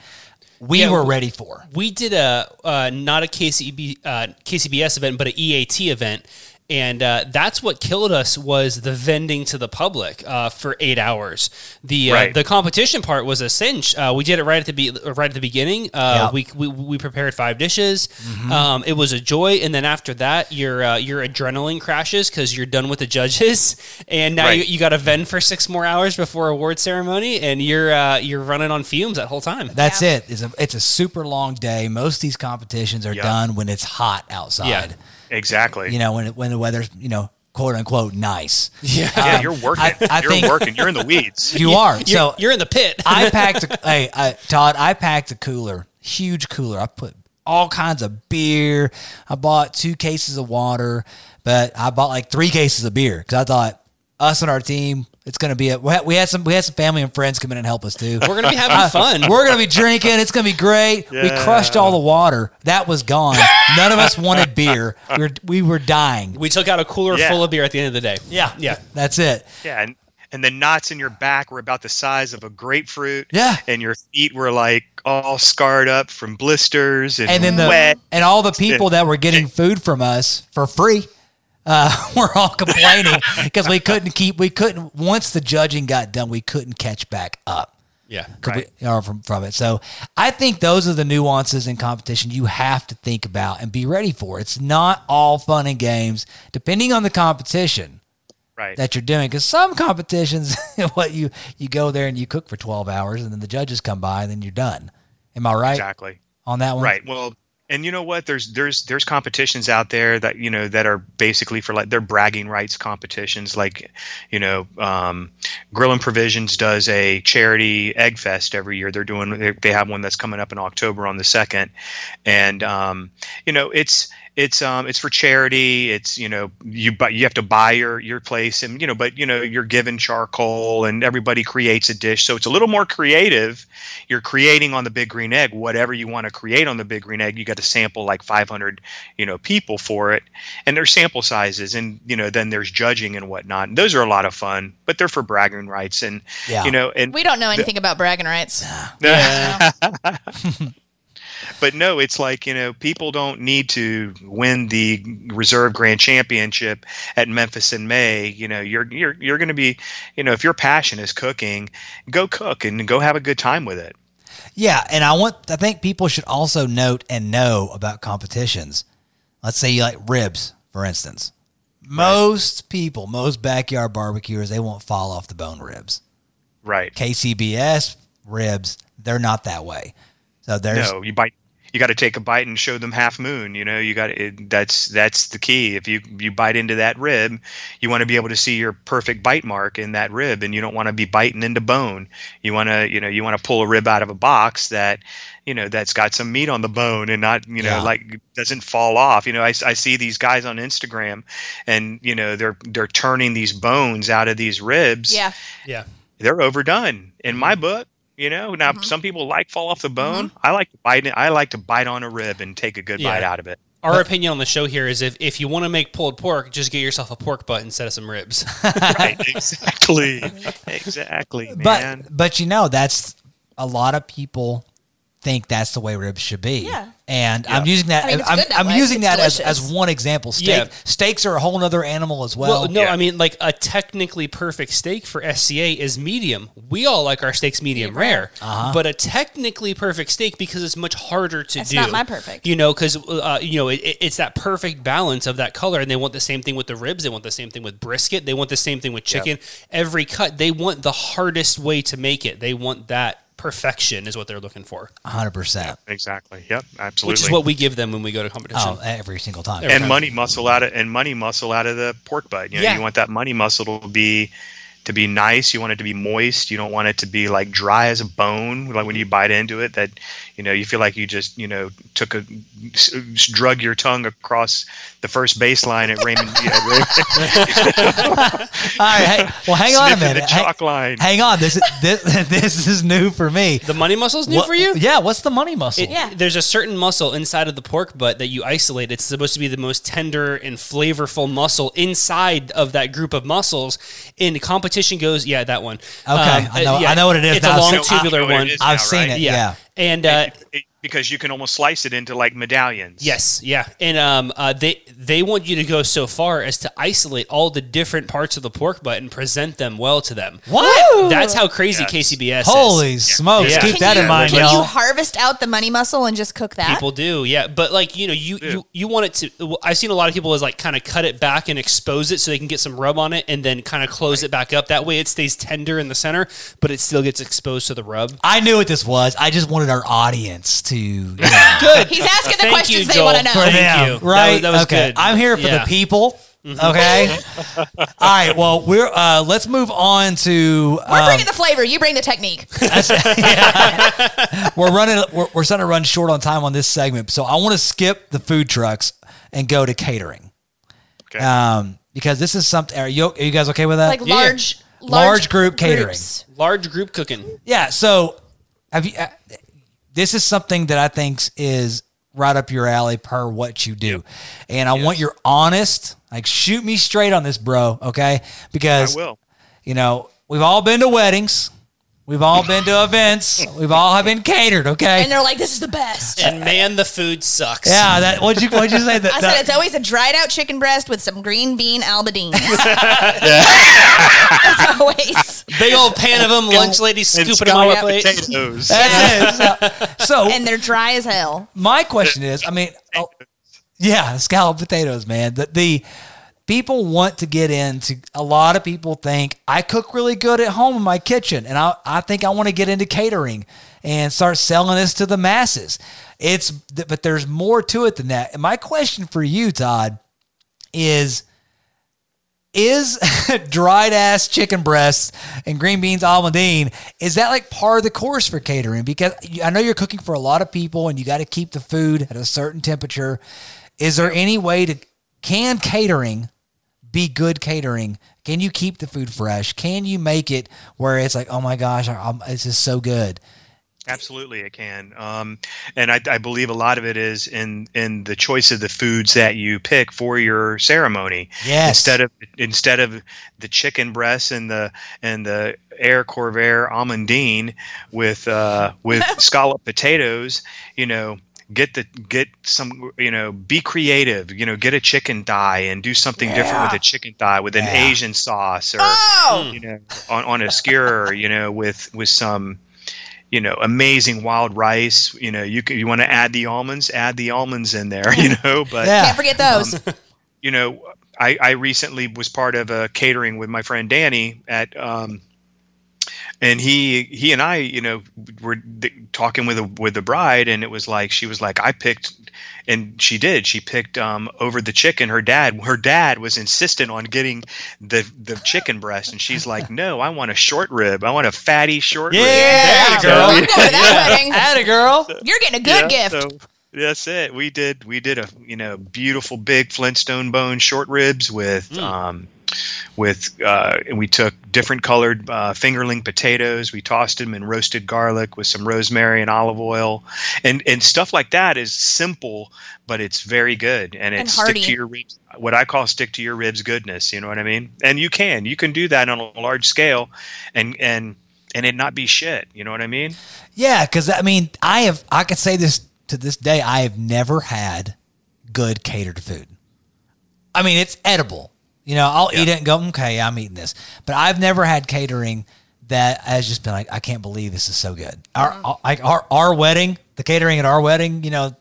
C: we
A: Yeah,
C: were ready for.
A: we did a uh, not a KCB uh, KCBS event, but an EAT event, and uh, that's what killed us was the vending to the public uh, for eight hours. The uh, the competition part was a cinch. Uh, we did it right at the be- right at the beginning. Uh,
C: Yeah.
A: we, we we prepared five dishes. Um, it was a joy, and then after that, your uh, your adrenaline crashes because you're done with the judges, <laughs> and now
F: Right.
A: you, you got to vend for six more hours before award ceremony, and you're uh, you're running on fumes that whole time.
C: That's it. It's a it's a super long day. Most of these competitions are
F: Yeah.
C: done when it's hot outside.
A: Yeah.
F: Exactly.
C: You know, when when the weather's you know quote unquote nice.
A: yeah.
F: yeah,
C: um,
F: you're working.
C: I- I
F: you're
C: think-
F: working. You're in the weeds. <laughs>
C: You are.
A: You're,
C: so
A: you're in the pit. <laughs>
C: I packed. A, <laughs> hey, I, Todd, I packed a cooler, huge cooler. I put all kinds of beer. I bought two cases of water, but I bought like three cases of beer because I thought us and our team. It's gonna be a. We had, some. We had some family and friends come in and help us too.
A: We're gonna be having uh, fun.
C: We're gonna be drinking. It's gonna be great. We crushed all the water. That was gone. None of us wanted beer. We <laughs> were, we were dying.
A: We took out a cooler
F: Yeah.
A: full of beer at the end of the day.
C: Yeah,
A: Yeah.
C: That's it.
F: Yeah, and and the knots in your back were about the size of a grapefruit.
C: Yeah.
F: and your feet were like all scarred up from blisters and,
C: and then the
F: wet.
C: and all the people that were getting food from us for free uh, <laughs> were all complaining because we couldn't keep we couldn't once the judging got done we couldn't catch back up
A: Yeah.
C: 'Cause we- or from from it. So I think those are the nuances in competition you have to think about and be ready for. It's not all fun and games, depending on the competition
F: Right.
C: that you're doing. Because some competitions, <laughs> what you you go there and you cook for twelve hours, and then the judges come by, and then you're done. Am I right
F: exactly.
C: on that one?
F: Right. Well, and you know what? There's there's there's competitions out there that you know that are basically for like they're bragging rights competitions. Like, you know, um, Grill and Provisions does a charity egg fest every year. They're doing they, have one that's coming up in October on the second, and um, you know it's it's um it's for charity. It's you know you but you have to buy your your place and you know but you know you're given charcoal and everybody creates a dish. So it's a little more creative. You're creating on the Big Green Egg whatever you want to create on the Big Green Egg. You got to sample like 500 you know people for it, and there's sample sizes and you know then there's judging and whatnot. And those are a lot of fun, but they're for bragging rights and
C: Yeah.
F: you know and
B: We don't know anything about bragging rights.
A: Yeah. <laughs> <laughs>
F: but no, it's like you know people don't need to win the reserve grand championship at Memphis in May. You know you're you're you're going to be you know if your passion is cooking, go cook and go have a good time with it.
C: Yeah, and I want I think people should also note and know about competitions. Let's say you like ribs, for instance. Most people, most backyard barbecuers, they won't fall off the bone ribs.
F: Right?
C: KCBS ribs, they're not that way. So there's
F: No, you bite. You got to take a bite and show them half moon. You know, you got it, that's that's the key. If you you bite into that rib, you want to be able to see your perfect bite mark in that rib, and you don't want to be biting into bone. You want to you know you want to pull a rib out of a box that you know that's got some meat on the bone and not you know
C: Yeah.
F: like doesn't fall off. You know, I, I see these guys on Instagram, and you know they're they're turning these bones out of these ribs
B: Yeah.
A: Yeah.
F: they're overdone in my mm-hmm. book. You know, now
B: Mm-hmm.
F: some people like fall off the bone. I like to bite. I like to bite on a rib and take a good
A: Yeah.
F: bite out of it.
A: Our opinion on the show here is if, if you want to make pulled pork, just get yourself a pork butt instead of some ribs. <laughs>
F: Right? exactly. Exactly, <laughs>
C: but but you know that's a lot of people think that's the way ribs should be.
B: Yeah.
C: And I'm using that.
B: I mean,
C: I'm,
B: that
C: I'm using
B: It's
C: that as, as one example. Steak
A: Yeah.
C: steaks are a whole other animal as well.
A: Well, no,
F: Yeah.
A: I mean like a technically perfect steak for SCA is medium. We all like our steaks medium rare,
C: Uh-huh.
A: but a technically perfect steak because it's much harder to
B: That's
A: do.
B: not my perfect.
A: You know, because uh, you know it, it- it's that perfect balance of that color, and they want the same thing with the ribs. They want the same thing with brisket. They want the same thing with chicken. Every cut, they want the hardest way to make it. They want that perfection is what they're looking for,
C: 100. percent
F: Exactly. Yep. Absolutely.
A: which is what we give them when we go to competition.
C: Oh, every single time.
A: Every
F: and
A: time.
F: money muscle out of and money muscle out of the pork butt. You know,
A: Yeah.
F: you want that money muscle to be to be nice. You want it to be moist. You don't want it to be like dry as a bone. Like when you bite into it, that you know you feel like you just you know took a s- s- drug your tongue across the first baseline at Raymond. yeah, <laughs>
C: All right. Hey, well, hang on a minute.
F: The
C: Hang,
F: chalk line.
C: hang on. This is this, <laughs> this is new for me.
A: the money muscle is new
C: What-
A: for you.
C: Yeah. What's the money muscle?
A: It-
B: Yeah.
A: There's a certain muscle inside of the pork butt that you isolate. It's supposed to be the most tender and flavorful muscle inside of that group of muscles. In the competition goes, yeah, that one.
C: Okay, I know-
A: uh,
C: I know what it is
A: It's
C: now.
A: a long
C: So
A: tubular
F: I know what it
A: one.
C: I've
F: now,
C: seen
F: right?
C: it. Yeah.
A: And uh,
F: because you can almost slice it into like medallions.
A: Yes, yeah, and um, uh, they they want you to go so far as to isolate all the different parts of the pork butt and present them well to them.
C: What?
A: That's how crazy
F: Yes.
A: KCBS
C: Holy
A: is.
C: smokes!
A: Yeah.
C: Keep
B: Can
C: that
B: you,
C: in mind,
B: can
C: y'all.
B: you harvest out the money muscle and just cook that?
A: People do, yeah, but like you know, you you, you want it to. I've seen a lot of people is like kind of cut it back and expose it so they can get some rub on it, and then kind of close it back up. That way, it stays tender in the center, but it still gets exposed to the rub.
C: I knew what this was. I just wanted our audience to you know, <laughs>
A: Good.
B: He's asking the
A: Thank
B: questions
A: you,
B: they
A: Joel.
B: want to know.
C: for
A: Thank
C: them,
A: you. That
C: right?
A: was- that was
C: okay,
A: good.
C: I'm here for
A: Yeah.
C: the people. Okay. <laughs> All right. Well, we're uh, let's move on to.
B: We're
C: um,
B: bringing the flavor. You bring the technique. <laughs>
C: we're running. We're, we're starting to run short on time on this segment, so I want to skip the food trucks and go to catering.
F: Okay.
C: Um, because this is something. Are you, are you guys okay with that?
B: Like
A: Yeah.
B: large,
C: Large group catering.
A: Large group cooking.
C: Yeah. So, have you? Uh, this is something that I think is right up your alley per what you do, and I want your honest, like, shoot me straight on this, bro. Okay?
F: I
C: Because
F: will.
C: you know we've all been to weddings, we've all been to events, we've all have been catered. Okay?
B: And they're like, this is the best.
A: And man, the food sucks.
C: yeah. That what'd you what'd you say? That,
B: I
C: that-
B: said it's always a dried out chicken breast with some green bean albadines. <laughs> That's always.
A: Big old pan of them. Lunch lady scooping them on a plate.
F: potatoes. <laughs>
C: That's it. So, so
B: And they're dry as hell.
C: my question is, I mean, oh, yeah, scalloped potatoes, man. The, the people want to get into. A lot of people think I cook really good at home in my kitchen, and I I think I want to get into catering and start selling this to the masses. It's but there's more to it than that. And my question for you, Todd, is. Is <laughs> dried ass chicken breasts and green beans almondine is that like part of the course for catering? Because I know you're cooking for a lot of people and you got to keep the food at a certain temperature. Is there any way to can catering be good catering? Can you keep the food fresh? Can you make it where it's like, oh my gosh, I'm, this is so good?
F: Absolutely, it can, um, and I, I believe a lot of it is in in the choice of the foods that you pick for your ceremony.
C: Yes.
F: Instead of instead of the chicken breasts and the and the haricot vert amandine with uh, with <laughs> scallop potatoes, you know, get the get some you know be creative you know get a chicken thigh and do something different with a chicken thigh with an asian sauce or
B: Oh,
F: you know on, on a skewer you know with with some you know amazing wild rice. You know you can you want to add the almonds? Add the almonds in there you <laughs> know but
C: Yeah.
B: can't forget those.
F: you know I, I recently was part of a catering with my friend danny at um and he he and I, you know, were d- talking with a, with the bride, and it was like she was like, I picked, and she did. She picked um, over the chicken. Her dad, her dad was insistent on getting the the chicken breast, and she's like, No, I want a short rib. I want a fatty short rib.
C: Yeah,
B: I'm
C: girl.
B: going to that <laughs> wedding.
C: Atta girl.
B: You're getting a good
F: Yeah,
B: gift.
F: so that's it. We did we did a you know beautiful big Flintstone bone short ribs with um with uh, and we took different colored uh, fingerling potatoes. We tossed them in roasted garlic with some rosemary and olive oil, and and stuff like that is simple, but it's very good and
B: And
F: it's stick to your ribs. What I call stick to your ribs goodness. You know what I mean? And you can you can do that on a large scale, and and and it not be shit. You know what I mean?
C: Yeah, because I mean, I have I could say this to this day. I have never had good catered food. I mean, it's edible. You know, I'll eat it and go, okay, I'm eating this. But I've never had catering that has just been like, I can't believe this is so good. Our
B: Uh-huh.
C: like our our wedding, the catering at our wedding, you know,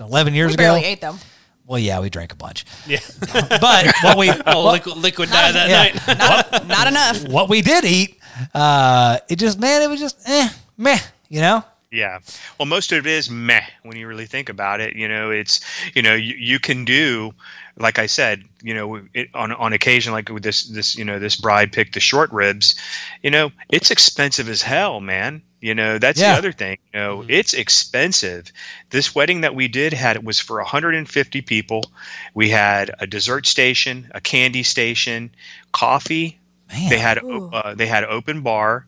C: eleven years
B: We
C: ago.
B: barely ate them.
C: Well, yeah, we drank a bunch,
A: Yeah. <laughs>
C: but what we <laughs>
A: Oh, liquid, liquid dye that
C: Yeah.
A: night.
B: Not, not enough.
C: what we did eat, uh, it just man, it was just eh, meh. You know,
F: Yeah. Well, most of it is meh when you really think about it. You know, it's, you know, you, you can do, like I said, you know, it, on, on occasion, like with this, this, you know, this bride picked the short ribs, you know, it's expensive as hell, man. You know, that's
C: Yeah.
F: the other thing. You know, it's expensive. This wedding that we did had, it was for 150 people. We had a dessert station, a candy station, coffee.
C: man.
F: They had, uh, they had open bar.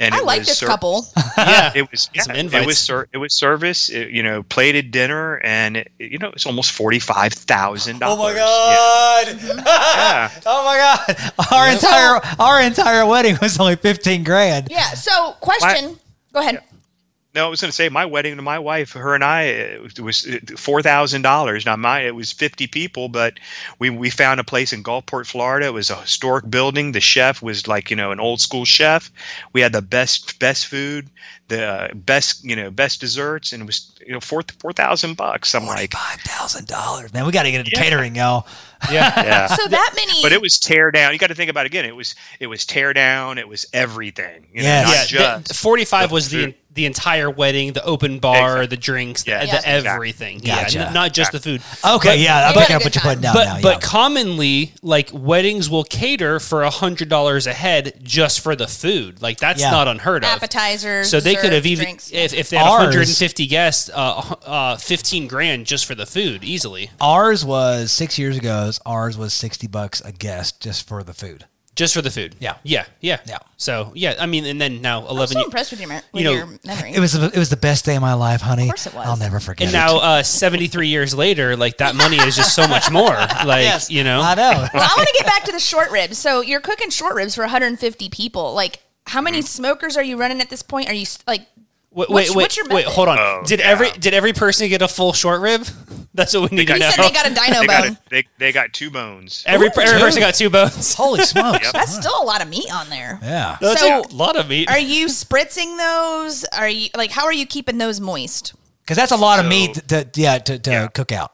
F: And
B: I
F: it
B: like
F: was
B: this
F: ser-
B: couple. <laughs>
A: yeah.
F: it was
A: Get some
F: yeah, it
A: invites.
F: was ser- it was service it, you know plated dinner and it, you know it's almost forty five thousand
C: Oh
F: dollars Oh
C: my god!
F: yeah. Mm-hmm. <laughs>
C: oh my god! Our entire our entire wedding was only fifteen grand.
B: Yeah. So, question. Go ahead.
F: No, I was going to say my wedding to my wife, her and I, it was four thousand dollars. Now, my it was fifty people, but we we found a place in Gulfport, Florida. It was a historic building. The chef was like you know an old school chef. We had the best best food, the uh, best you know best desserts, and it was you know four four thousand bucks. I'm like,
C: Five thousand dollars, man. We got to get into
F: Yeah.
C: catering, y'all. <laughs>
A: Yeah.
F: yeah.
B: So that many.
F: but it was tear down. You got to think about it again. It was it was tear down. It was everything. You know,
C: Yes.
F: not
A: Yeah,
F: just
A: the, 45 was the
F: food.
A: the entire wedding, the open bar,
F: Exactly.
A: the drinks,
F: Yeah.
A: the,
B: Yeah.
A: the everything.
C: Gotcha.
A: Yeah, n- not just the food.
C: Okay,
A: But-
C: yeah, I'm
B: You
C: looking
B: had
C: at
B: a
C: what you're putting down
A: But
C: now.
A: but
C: yeah.
A: commonly, like weddings will cater for a hundred dollars a head just for the food. Like that's
C: Yeah.
A: not unheard of.
B: appetizers.
A: So they could have even
B: drinks.
A: if, if they had
C: Ours-
A: 150 guests, uh, uh, 15 grand just for the food easily,
C: ours was six years ago. Ours was sixty bucks a guest just for the food.
A: just for the food.
C: Yeah.
A: yeah, yeah,
C: Yeah.
A: So yeah, I mean, and then now
B: eleven.
A: I'm
B: so
A: ye-
B: impressed with your, me- with
A: you know,
B: your memory. <laughs>
C: It was it was the best day of my life, honey. Of
B: course it was.
C: I'll never forget.
A: and
C: it.
A: now uh, 73 years later, like that money is just so much more. <laughs> Like
C: Yes,
A: you know,
C: I know.
B: well, I want to get back to the short ribs. So you're cooking short ribs for 150 people. Like, how many smokers are you running at this point? Are you like?
A: Wait,
B: What's-
A: wait, wait,
B: what's your
A: wait.
B: method?
A: Hold on.
F: Oh,
A: did
F: yeah.
A: every did every person get a full short rib? <laughs> That's what we need to
B: He
A: know.
B: said they got a dino
F: they got
B: bone.
F: a, they, they got two bones.
A: every
C: Ooh,
A: every
C: two.
A: person got two bones. <laughs>
C: Holy smokes!
B: That's still a lot of meat on there.
C: Yeah. <laughs>
A: That's
B: So-
A: a lot of meat.
B: Are you spritzing those? Are you like how are you keeping those moist?
C: Because that's a lot of
F: So-
C: meat to yeah to, to
F: Yeah.
C: cook out.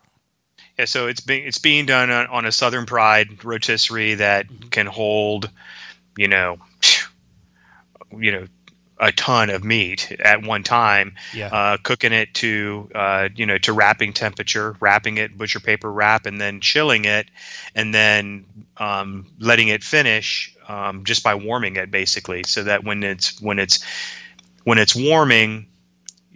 F: Yeah, so it's being it's being done on, on a Southern Pride rotisserie that can hold, you know, you know, a ton of meat at one time.
A: Yeah.
F: Uh, cooking it to uh, you know to wrapping temperature, wrapping it butcher paper wrap, and then chilling it, and then um, letting it finish um, just by warming it basically, so that when it's when it's when it's warming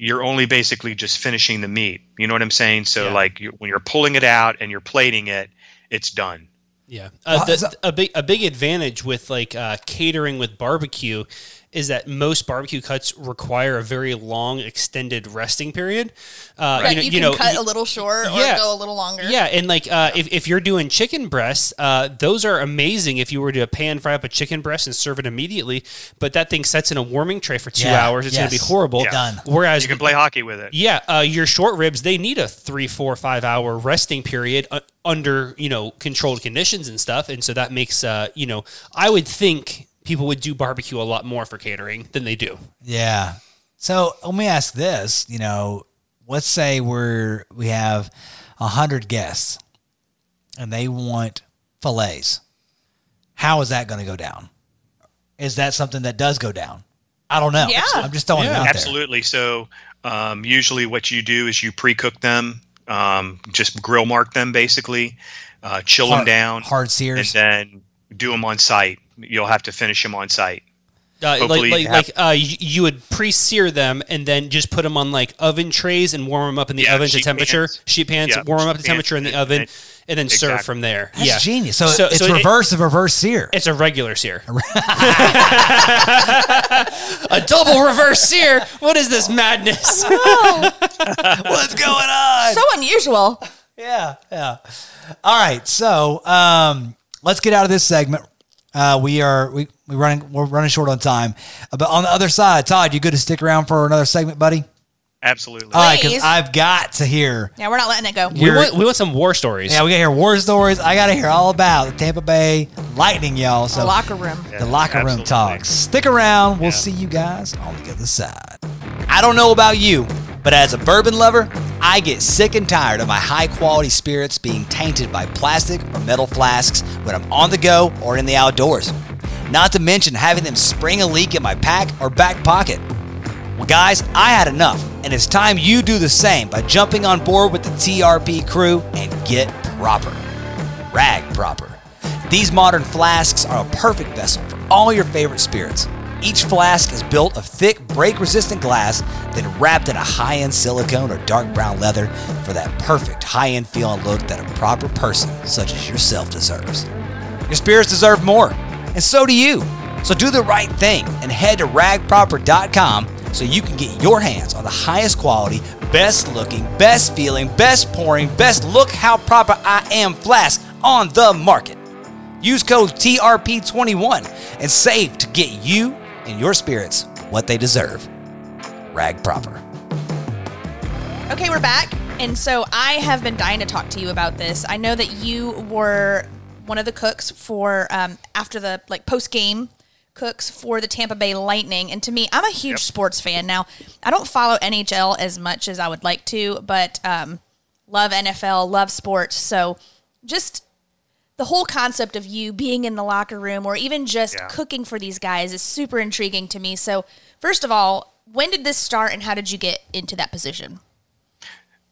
F: you're only basically just finishing the meat. You know what I'm saying? So
A: Yeah.
F: like you, when you're pulling it out and you're plating it, it's done.
A: Yeah, uh,
C: Uh,
A: the, a big a big advantage with like uh, catering with barbecue is that most barbecue cuts require a very long, extended resting period. Uh,
B: Right,
A: you know,
B: you,
A: you
B: can
A: know,
B: cut
A: y-
B: a little short or
A: yeah.
B: go a little longer.
A: Yeah, and like uh, if, if you're doing chicken breasts, uh, those are amazing if you were to pan fry up a chicken breast and serve it immediately. But that thing sets in a warming tray for two
C: Yeah,
A: hours. It's going to be horrible.
C: Yeah. Done.
A: Whereas
F: You can play hockey with it.
A: yeah, uh, your short ribs they need a three, four, five hour resting period uh, under you know controlled conditions and stuff, and so that makes uh, you know I would think people would do barbecue a lot more for catering than they do.
C: Yeah. So let me ask this. You know, let's say we're we have a hundred guests, and they want fillets. How is that going to go down? Is that something that does go down? I don't know.
B: Yeah.
C: I'm just throwing it
A: Yeah.
C: out
F: Absolutely. So um, usually what you do is you pre-cook them, um, just grill mark them basically, uh, chill
C: there.
F: them down,
C: hard
F: and then do them on site. You'll have to finish them on site.
A: Uh, like like,
F: you have-
A: like uh, you, you would pre-sear them and then just put them on like oven trays and warm them up in the
F: Yeah,
A: oven to temperature.
F: pans.
A: Sheet pans,
F: Yeah,
A: warm them up to
F: sheet pans,
A: temperature in the
F: and-
A: oven,
F: and-
A: and then serve from there.
C: That's
A: yeah,
C: genius. So,
A: So-
C: it's
A: so it-
C: reverse of reverse sear.
A: It's a regular sear. <laughs> a double reverse sear. What is this madness? <laughs>
C: What's going on?
B: So unusual.
C: yeah, yeah. All right, so um, let's get out of this segment. Uh, we are we we running we're running short on time. Uh, But on the other side, Todd, you good to stick around for another segment, buddy?
F: Absolutely.
C: All right, because I've got to hear.
B: Yeah, we're not letting it go.
A: we, want, we want some war stories.
C: Yeah, we got to hear war stories. I got to hear all about the Tampa Bay Lightning, y'all. So
B: The locker room.
C: the locker room talks. Stick around. We'll
F: Yeah.
C: see you guys on the other side. I don't know about you, but as a bourbon lover, I get sick and tired of my high quality spirits being tainted by plastic or metal flasks when I'm on the go or in the outdoors. Not to mention having them spring a leak in my pack or back pocket. Well, guys, I had enough, and it's time you do the same by jumping on board with the TRP crew and get proper. Rag proper. These modern flasks are a perfect vessel for all your favorite spirits. Each flask is built of thick, break resistant glass, then wrapped in a high end silicone or dark brown leather for that perfect high end feel and look that a proper person such as yourself deserves. Your spirits deserve more, and so do you. So do the right thing and head to ragproper.com so you can get your hands on the highest quality, best looking, best feeling, best pouring, best look how proper I am flask on the market. Use code TRP21 and save to get you and your spirits what they deserve. Rag Proper.
B: Okay, we're back. And so I have been dying to talk to you about this. I know that you were one of the cooks for um, after the like post game cooks for the Tampa Bay Lightning. And to me, I'm a huge sports fan. Now, I don't follow NHL as much as I would like to, but um, love NFL, love sports. So just the whole concept of you being in the locker room or even just
F: Yeah.
B: cooking for these guys is super intriguing to me. So, first of all, when did this start and how did you get into that position?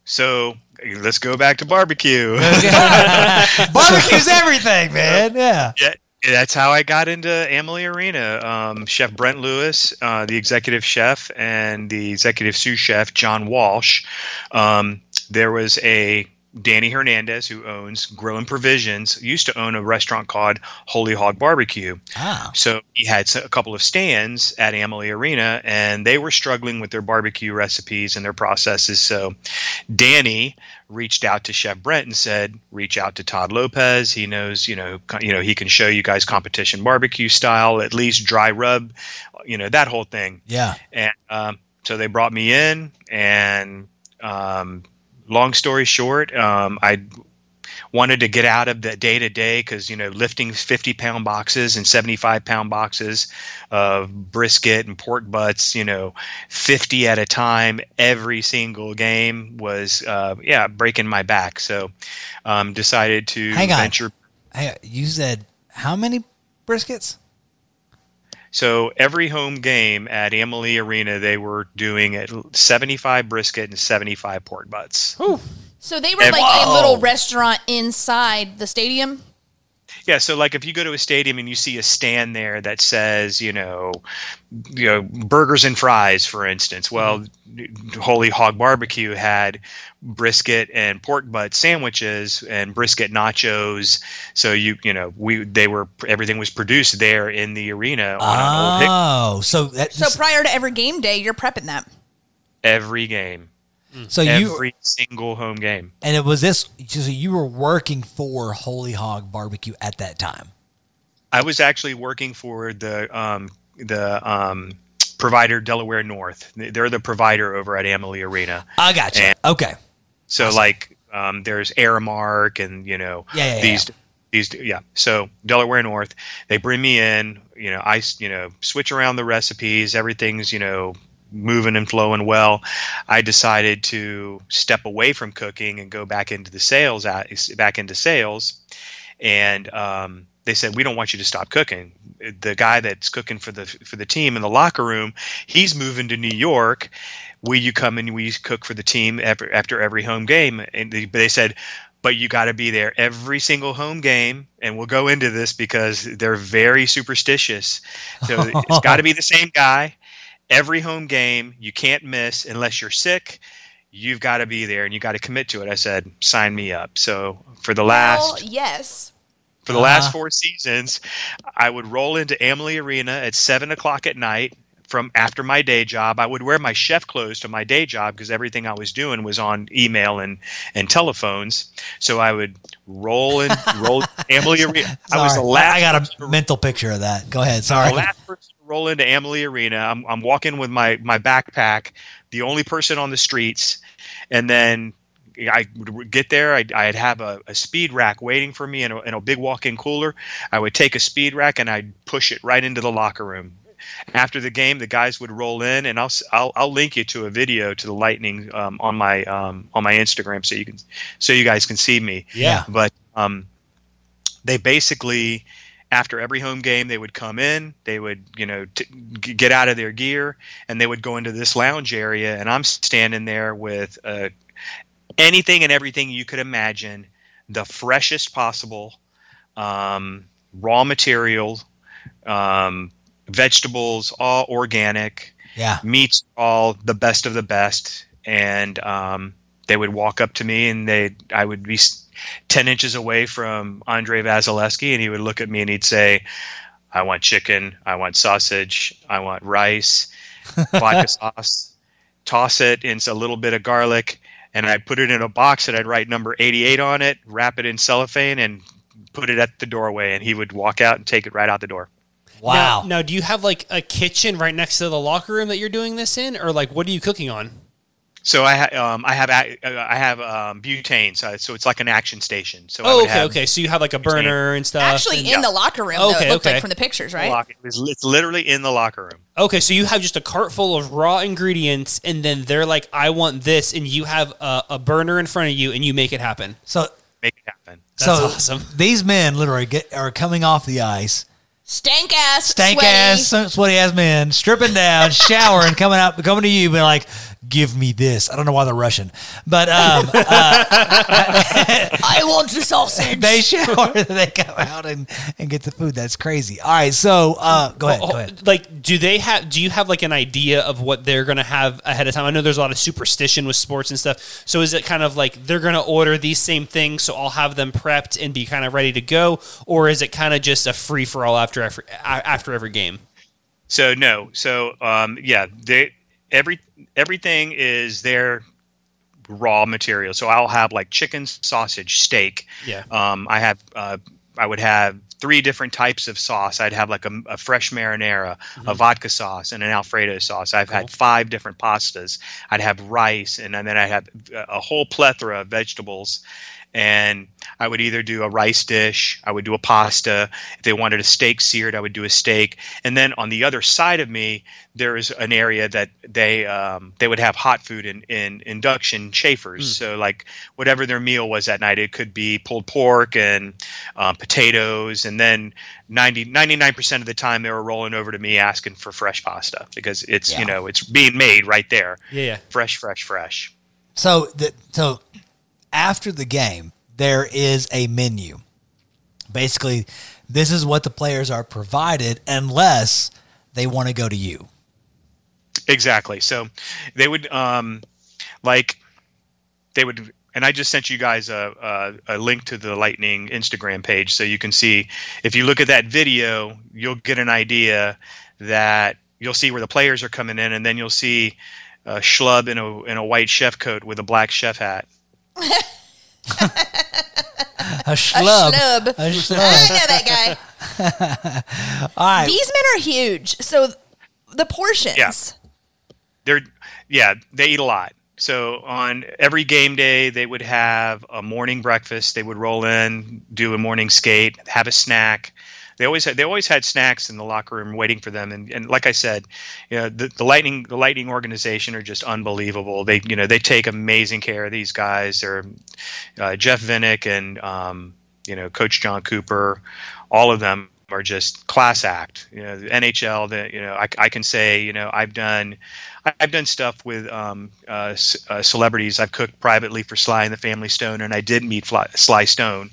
F: So let's go back to barbecue. <laughs> <laughs>
C: Barbecue's everything, man. Yeah.
F: Yeah, that's how I got into Amalie Arena. Um, chef Brent Lewis, uh, the executive chef, and the executive sous chef John Walsh. Um, there was a Danny Hernandez who owns Growing Provisions. Used to own a restaurant called Holy Hog Barbecue.
C: Ah.
F: So he had a couple of stands at Amalie Arena, and they were struggling with their barbecue recipes and their processes. So Danny reached out to Chef Brent and said, "Reach out to Todd Lopez. He knows, you know, you know, he can show you guys competition barbecue style, at least dry rub, you know, that whole thing."
C: Yeah.
F: And um, so they brought me in, and um, long story short, um, I wanted to get out of the day to day because you know lifting 50 pound boxes and 75 pound boxes of brisket and pork butts you know 50 at a time every single game was uh, yeah breaking my back so um, decided to
C: Hang on.
F: venture
C: Hey, you said how many briskets?
F: So every home game at Amalie Arena they were doing at 75 brisket and 75 pork butts.
B: So they were
F: And-
B: like a little restaurant inside the stadium.
F: Yeah, so like if you go to a stadium and you see a stand there that says, you know, you know, burgers and fries, for instance. Well, mm-hmm. Holy Hog Barbecue had brisket and pork butt sandwiches and brisket nachos. So you, you know, we they were everything was produced there in the arena on an old hick
C: Oh, so that,
B: So prior to every game day, you're prepping that.
F: every game,
C: so you
F: every single home game.
C: and it was this. So you were working for Holy Hog Barbecue at that time.
F: I was actually working for the um, the um, provider Delaware North. They're the provider over at Amalie Arena.
C: I got you.
F: And-
C: Okay.
F: So like um, there's Aramark and you know
C: Yeah, yeah,
F: these these yeah. So Delaware North, they bring me in. You know I you know switch around the recipes. Everything's you know moving and flowing well. I decided to step away from cooking and go back into the sales back into sales, and um, they said we don't want you to stop cooking. The guy that's cooking for the for the team in the locker room, he's moving to New York. Will you come and we cook for the team after, after every home game? And they, they said, but you got to be there every single home game. And we'll go into this because they're very superstitious. So <laughs> it's got to be the same guy every home game. You can't miss unless you're sick. You've got to be there and you got to commit to it. I said, sign me up. So for the last
B: Well, yes.
F: for the last uh-huh. four seasons, I would roll into Amalie Arena at seven o'clock at night from after my day job. I would wear my chef clothes to my day job because everything I was doing was on email and, and telephones. So I would roll in roll <laughs> Amalie Arena. I was the last
C: I got a mental picture of that. Go ahead. Sorry.
F: the last person to roll into Amalie Arena. I'm, I'm walking with my, my backpack, the only person on the streets, and then I would get there. I'd, I'd have a, a speed rack waiting for me in a, in a big walk-in cooler. I would take a speed rack and I'd push it right into the locker room. After the game, the guys would roll in, and I'll I'll, I'll link you to a video to the Lightning um, on my um, on my Instagram so you can so you guys can see me
C: Yeah.
F: but um, they basically after every home game they would come in they would you know t- get out of their gear and they would go into this lounge area and i'm standing there with uh, anything and everything you could imagine the freshest possible um, raw material um, vegetables all organic
C: Yeah.
F: meats all the best of the best and um, they would walk up to me and they i would be 10 inches away from andre vasilevskiy and he would look at me and he'd say i want chicken i want sausage i want rice vodka <laughs> sauce toss it in a little bit of garlic and i'd put it in a box and i'd write number 88 on it wrap it in cellophane and put it at the doorway and he would walk out and take it right out the door
C: Wow.
A: Now, now, do you have like a kitchen right next to the locker room that you're doing this in, or like what are you cooking on?
F: So I ha- um, I have a- uh, I have um, butane, so, so it's like an action station. So
A: Oh,
F: would
A: okay,
F: have
A: okay. So you have like a burner and stuff.
B: Actually,
A: and-
B: in the locker room, though,
A: Okay,
B: it looked
A: okay.
B: like from the pictures, right?
F: lock- It's, it's literally in the locker room.
A: Okay, so you have just a cart full of raw ingredients, and then they're like, "I want this," and you have a, a burner in front of you, and you make it happen.
C: So
F: Make it happen.
A: That's
C: so
A: awesome. <laughs>
C: these men literally get are coming off the ice,
B: Stank ass,
C: stank
B: sweaty.
C: ass, sweaty ass men, stripping down, <laughs> showering, coming out, coming to you, being like, "Give me this." I don't know why they're Russian, but um, <laughs>
B: I want the sausage.
C: they shower, <laughs> they come out and, and get the food. That's crazy. All right, so uh, go ahead,
A: Oh,
C: go ahead.
A: Like, do they have? Do you have like an idea of what they're gonna have ahead of time? I know there's a lot of superstition with sports and stuff. So is it kind of like they're gonna order these same things, so I'll have them prepped and be kind of ready to go, or is it kind of just a free for all after every after every game?
F: So no, so um, yeah, they every everything is their raw material. So I'll have like chicken, sausage, steak.
A: Yeah.
F: Um, I have uh, I would have three different types of sauce. I'd have like a, a fresh marinara, a vodka sauce, and an Alfredo sauce. I've had five different pastas. I'd have rice, and, then I'd have a whole plethora of vegetables. And I would either do a rice dish, I would do a pasta. If they wanted a steak seared, I would do a steak. And then on the other side of me, there is an area that they um, they would have hot food in, in induction chafers. So like whatever their meal was that night, it could be pulled pork and um, potatoes. And then 90, 99% of the time, they were rolling over to me asking for fresh pasta because it's
C: Yeah.
F: you know it's being made right there,
A: Yeah, yeah.
F: fresh, fresh, fresh.
C: So the, so after the game, there is a menu. Basically, this is what the players are provided unless they want to go to you.
F: Exactly. So they would um, like they would, and I just sent you guys a, a, a link to the Lightning Instagram page, so you can see if you look at that video, you'll get an idea that you'll see where the players are coming in, and then you'll see a schlub in a in a white chef coat with a black chef hat.
C: A schlub.
B: Schlub.
C: A
B: I
C: schlub.
B: know that guy. <laughs>
C: All right.
B: These men are huge. So the portions.
F: Yeah. they're yeah they eat a lot so on every game day they would have a morning breakfast they would roll in do a morning skate have a snack they always had they always had snacks in the locker room waiting for them and, and like i said you know the, the lightning the lightning organization are just unbelievable they you know they take amazing care of these guys they're uh, jeff vinik and um, you know coach jon cooper all of them are just class act. You know, the NHL. That you know, I, I can say, you know, I've done, I've done stuff with um, uh, c- uh, celebrities. I've cooked privately for Sly and the Family Stone, and I did meet Fly, Sly Stone,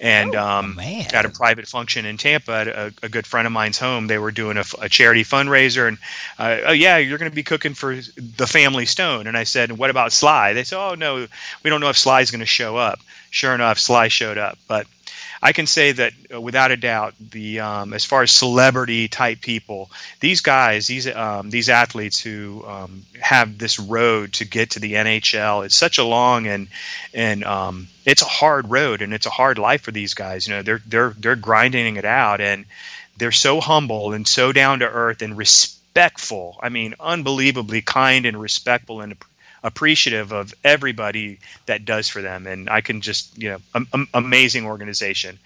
F: and um,
C: man.
F: at a private function in Tampa, at a, a good friend of mine's home. They were doing a, f- a charity fundraiser, and uh, oh yeah, you're going to be cooking for the Family Stone. And I said, what about Sly? They said, oh no, we don't know if Sly's going to show up. Sure enough, Sly showed up, but. I can say that uh, without a doubt, the um, as far as celebrity type people, these guys, these um, these athletes who um, have this road to get to the NHL, it's such a long and and um, it's a hard road and it's a hard life for these guys. You know, they're they're they're grinding it out and they're so humble and so down to earth and respectful. I mean, unbelievably kind and respectful and appreciative of everybody that does for them. And I can just, you know, am, am- amazing organization.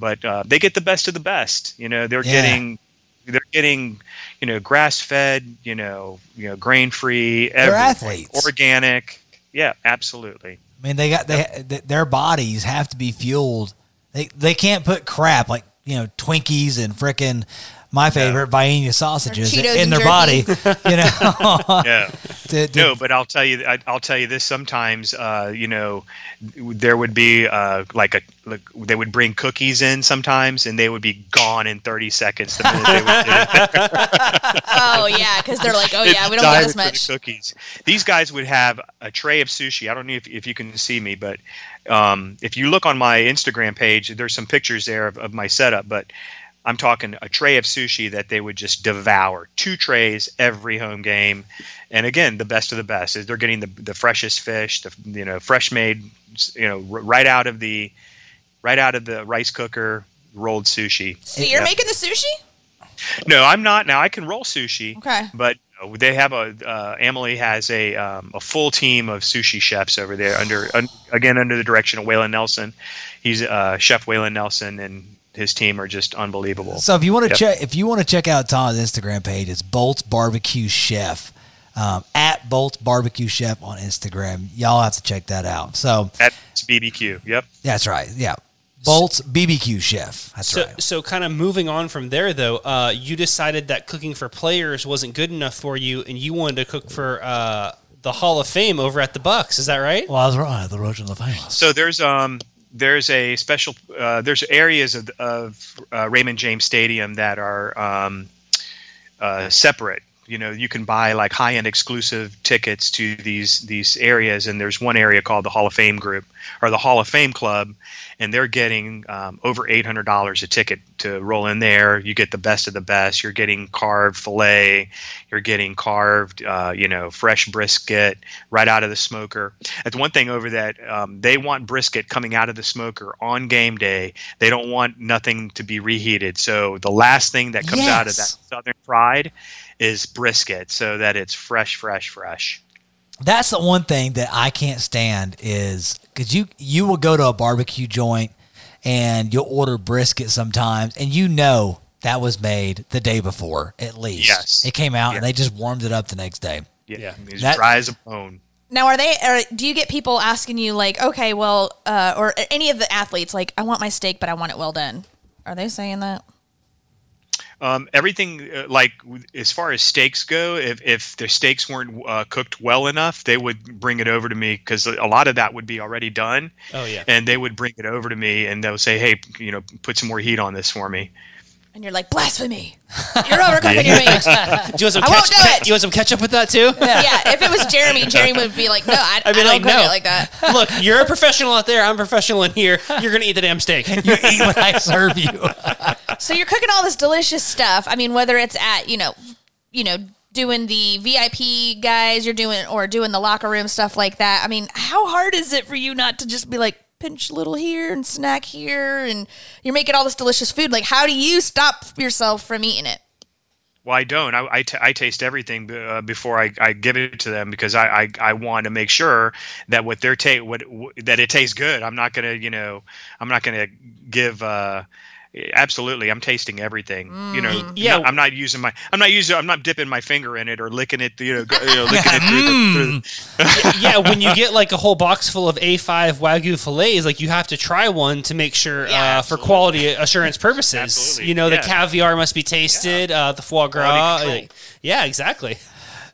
F: But uh, they get the best of the best. You know, they're
C: Yeah.
F: getting, they're getting, you know, grass fed, you know, you know, grain free,
C: They're athletes.
F: organic. Yeah, absolutely.
C: I mean, they got they th- their bodies have to be fueled. They they can't put crap like you know Twinkies and frickin' my favorite Vienna sausages
B: Cheetos
C: in their body. <laughs> You know,
F: Yeah. <laughs>
C: To- to-
F: No, but I'll tell you, I- I'll tell you this. Sometimes, uh, you know, there would be uh, like a, like they would bring cookies in sometimes, and they would be gone in 30 seconds. The they would. <laughs>
B: Oh yeah, because they're like, oh yeah, we don't get
F: Diving
B: as
F: for the
B: much.
F: cookies. These guys would have a tray of sushi. I don't know if, if you can see me, but um, if you look on my Instagram page, there's some pictures there of, of my setup. But I'm talking a tray of sushi that they would just devour. Two trays every home game, and again, the best of the best is they're getting the the freshest fish, the you know fresh made, you know right out of the right out of the rice cooker rolled sushi.
B: So you're
F: Yeah.
B: making the sushi?
F: No, I'm not. Now I can roll sushi.
B: Okay.
F: But they have a uh, Amalie has a um, a full team of sushi chefs over there under un, again under the direction of Waylon Nelson. He's uh, Chef Waylon Nelson and his team are just unbelievable.
C: So if you want to
F: Yep.
C: check, if you want to check out Tom's Instagram page, it's Bolts Barbecue Chef um, at Bolts Barbecue Chef on Instagram. Y'all have to check that out. So
F: at BBQ. Yep.
C: that's right. Yeah, Bolts BBQ Chef. That's
A: So,
C: right.
A: so kind of moving on from there, though, uh, you decided that cooking for players wasn't good enough for you, and you wanted to cook for uh, the Hall of Fame over at the Bucks. Is that right?
C: Well, I was right. The Roach and the Famous.
F: So there's um there's a special uh, there's areas of, of uh, Raymond James Stadium that are um, uh, separate. You know, you can buy like high end exclusive tickets to these these areas, and there's one area called the Hall of Fame Group or the Hall of Fame Club, and they're getting um, over eight hundred dollars a ticket to roll in there. You get the best of the best. You're getting carved fillet, you're getting carved, uh, you know, fresh brisket right out of the smoker. That's one thing over that um, they want brisket coming out of the smoker on game day. They don't want nothing to be reheated. So the last thing that comes out of that southern pride is brisket, so that it's fresh, fresh, fresh.
C: That's the one thing that I can't stand is because you you will go to a barbecue joint and you'll order brisket sometimes, and you know that was made the day before at least.
F: Yes.
C: it came out and they just warmed it up the next day.
F: Yeah,
A: Yeah.
F: it's
C: That-
F: dry as a bone.
B: Now, are they? Or do you get people asking you like, okay, well, uh, or any of the athletes like, I want my steak, but I want it well done? Are they saying that?
F: Um, everything uh, like as far as steaks go, if if the steaks weren't uh, cooked well enough, they would bring it over to me because a lot of that would be already done.
A: Oh yeah.
F: and they would bring it over to me and they'll say, "Hey, you know, put some more heat on this for me."
B: And you're like, blasphemy! <laughs> You're overcooking your meat.
A: Do you want some <laughs>
B: I won't do it.
A: You want some ketchup with that too?
B: yeah, if it was Jeremy, Jeremy would be like, no, I, <laughs>
A: I'd be
B: I don't
A: like,
B: cook
A: no.
B: it like that.
A: Look, you're a professional out there. I'm a professional in here. You're gonna eat the damn steak.
C: You eat what I serve you.
B: So you're cooking all this delicious stuff. I mean, whether it's at you know, you know, doing the VIP guys, you're doing or doing the locker room stuff like that. I mean, how hard is it for you not to just be like pinch little here and snack here, and you're making all this delicious food? Like, how do you stop yourself from eating it?
F: Well, I don't. I, I, t- I taste everything uh, before I, I give it to them because I, I, I want to make sure that what they're what w- that it tastes good. I'm not gonna you know I'm not gonna give. Uh, absolutely, I'm tasting everything. You know,
A: Yeah.
F: no- I'm not using my I'm not using I'm not dipping my finger in it or licking it. You know, you know <laughs> licking it through the, through the
A: yeah, <laughs> when you get like a whole box full of A5 Wagyu fillets, like you have to try one to make sure
B: Yeah.
A: uh, for quality assurance purposes.
F: Absolutely.
A: You know, the caviar must be tasted, uh, the foie gras. Like- yeah, exactly.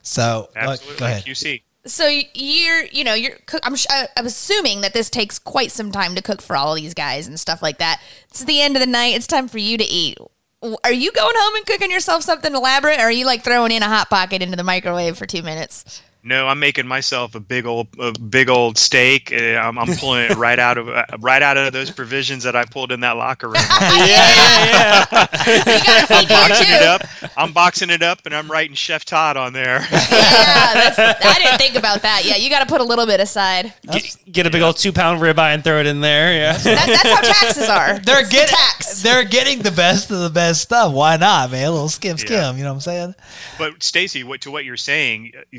C: So uh,
F: absolutely
C: go ahead.
F: QC.
B: So you're, you know, you're. I'm, I'm assuming that this takes quite some time to cook for all these guys and stuff like that. It's the end of the night. It's time for you to eat. Are you going home and cooking yourself something elaborate, or are you like throwing in a hot pocket into the microwave for two minutes?
F: No, I'm making myself a big old, a big old steak. Uh, I'm, I'm pulling it right out of, uh, right out of those provisions that I pulled in that locker room. <laughs> I'm
B: yeah, you gotta feed me
F: boxing it up. I'm boxing it up, and I'm writing Chef Todd on there.
B: Yeah, that's, I didn't think about that. Yeah, you got to put a little bit aside.
A: Get, get a big old two pound ribeye and throw it in there. Yeah.
B: That, that's how taxes are. <laughs>
C: They're
B: It's the
C: getting
B: tax.
C: they're getting the best of the best stuff. Why not, man? A little skim skim. You know what I'm saying?
F: but Stacy, what to what you're saying, uh,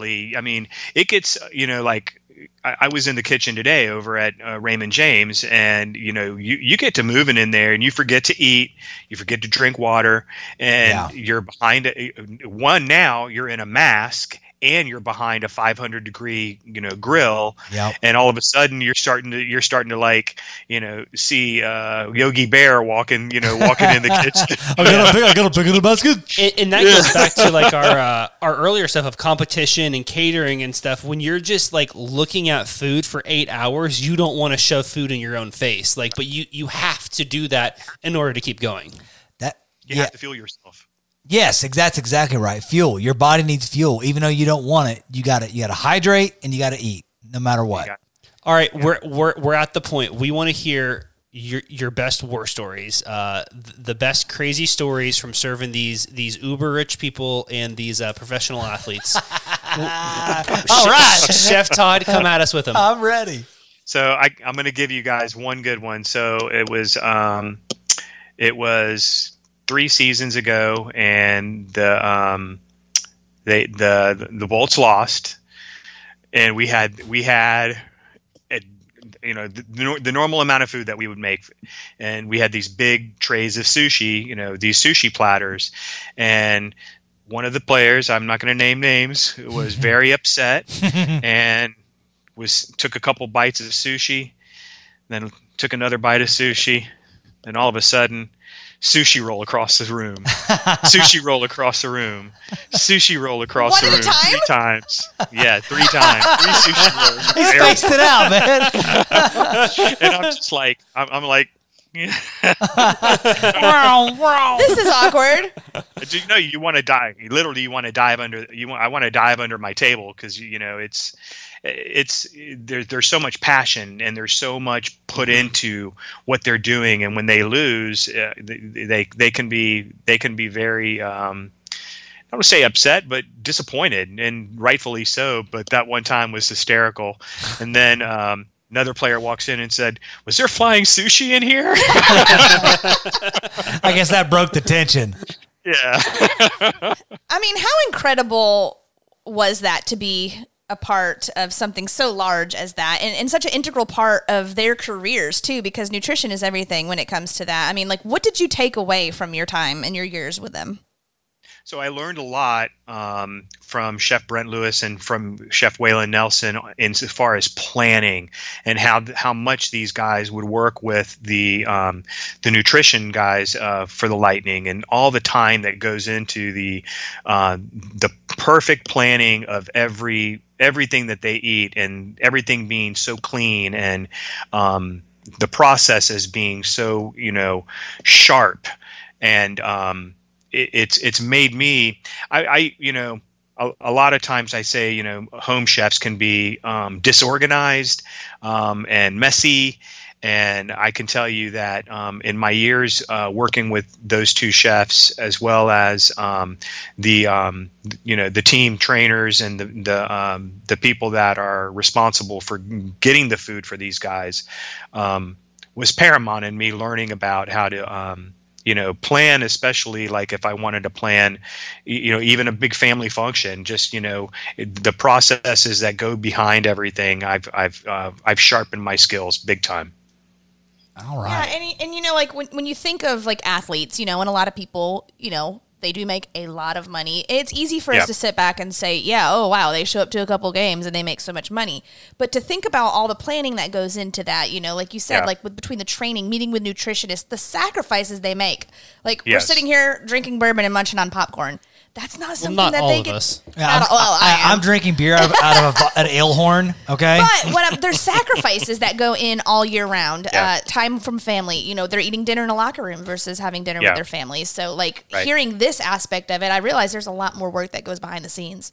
F: definitely. I mean, it gets you know like. I I was in the kitchen today over at uh, Raymond James, and you know, you, you get to moving in there, and you forget to eat, you forget to drink water, and
C: Yeah.
F: you're behind a, one. Now you're in a mask, and you're behind a 500 degree, you know, grill,
C: Yep.
F: and all of a sudden you're starting to you're starting to like you know see uh, Yogi Bear walking, you know, walking in the <laughs> kitchen.
C: I gotta pick, I gotta pick in the basket.
A: And, and that goes back to like <laughs> our uh, our earlier stuff of competition and catering and stuff. When you're just like looking at food for eight hours, you don't want to shove food in your own face. Like, but you you have to do that in order to keep going.
C: That
F: You
C: yeah.
F: have to feel yourself.
C: Yes, that's exactly right. Fuel. Your body needs fuel, even though you don't want it. You got to you got to hydrate and you got to eat, no matter what.
F: got-
A: All right, we're we're we're at the point we want to hear your your best war stories, uh, th- the best crazy stories from serving these these uber rich people and these uh, professional athletes. <laughs>
C: All right,
A: Chef Todd, come at us with them.
C: I'm ready.
F: So I, I'm going to give you guys one good one. So it was um, it was three seasons ago, and the um, they the the Bolts lost, and we had we had. A, you know the, the normal amount of food that we would make, and we had these big trays of sushi. You know these sushi platters, and one of the players, I'm not going to name names, was <laughs> very upset <laughs> and was took a couple bites of sushi, then took another bite of sushi, and all of a sudden, sushi roll across the room, <laughs> sushi roll across the room, sushi roll across
B: One
F: the room
B: time?
F: three times. Yeah, three times, three sushi rolls.
C: He spaced it out, man. <laughs>
F: and I'm just like, I'm, I'm like.
B: This is awkward. <laughs>
F: Do you know you want to dive? Literally, you want to dive under. You want. I want to dive under my table because you know it's it's there's there's so much passion and there's so much put into what they're doing, and when they lose, uh, they, they they can be they can be very. Um, I don't want to say upset, but disappointed, and rightfully so. But that one time was hysterical. And then um, another player walks in and said, "Was there flying sushi in here?" <laughs>
C: I guess that broke the tension.
F: yeah.
B: I mean, how incredible was that to be a part of something so large as that and, and such an integral part of their careers too because nutrition is everything when it comes to that i mean like what did you take away from your time and your years with them
F: So I learned a lot um, from Chef Brent Lewis and from Chef Waylon Nelson in as far as planning and how how much these guys would work with the um, the nutrition guys uh, for the Lightning and all the time that goes into the uh, the perfect planning of every everything that they eat and everything being so clean and um, the processes being so you know sharp and um, it, it's it's made me I, I you know a, a, lot of times I say you know home chefs can be um, disorganized um, and messy. And I can tell you that um, in my years uh, working with those two chefs, as well as um, the um, you know the team trainers and the the, um, the people that are responsible for getting the food for these guys, was paramount in me learning about how to you know plan especially like if i wanted to plan you know even a big family function just you know the processes that go behind everything i've i've uh, i've sharpened my skills big time
C: all right.
B: Yeah, and, and you know, like when, when you think of like athletes, you know, and a lot of people, you know, they do make a lot of money. It's easy for
F: Yep.
B: us to sit back and say, yeah, oh, wow, they show up to a couple games and they make so much money. But to think about all the planning that goes into that, you know, like you said,
F: Yeah.
B: like with, between the training, meeting with nutritionists, the sacrifices they make. Like we're sitting here drinking bourbon and munching on popcorn. That's not something
A: not
B: that
A: all
B: they
A: of
B: get.
A: us.
C: Yeah,
B: Not
C: I'm,
B: all- well, I
C: I,
B: am.
C: am drinking beer out of, out of a, an ale horn. Okay.
B: But what I'm, there's sacrifices that go in all year round.
F: Yeah.
B: Uh, time from family. You know, they're eating dinner in a locker room versus having dinner
F: Yeah.
B: with their families. So, like
F: Right.
B: hearing this aspect of it, I realize there's a lot more work that goes behind the scenes.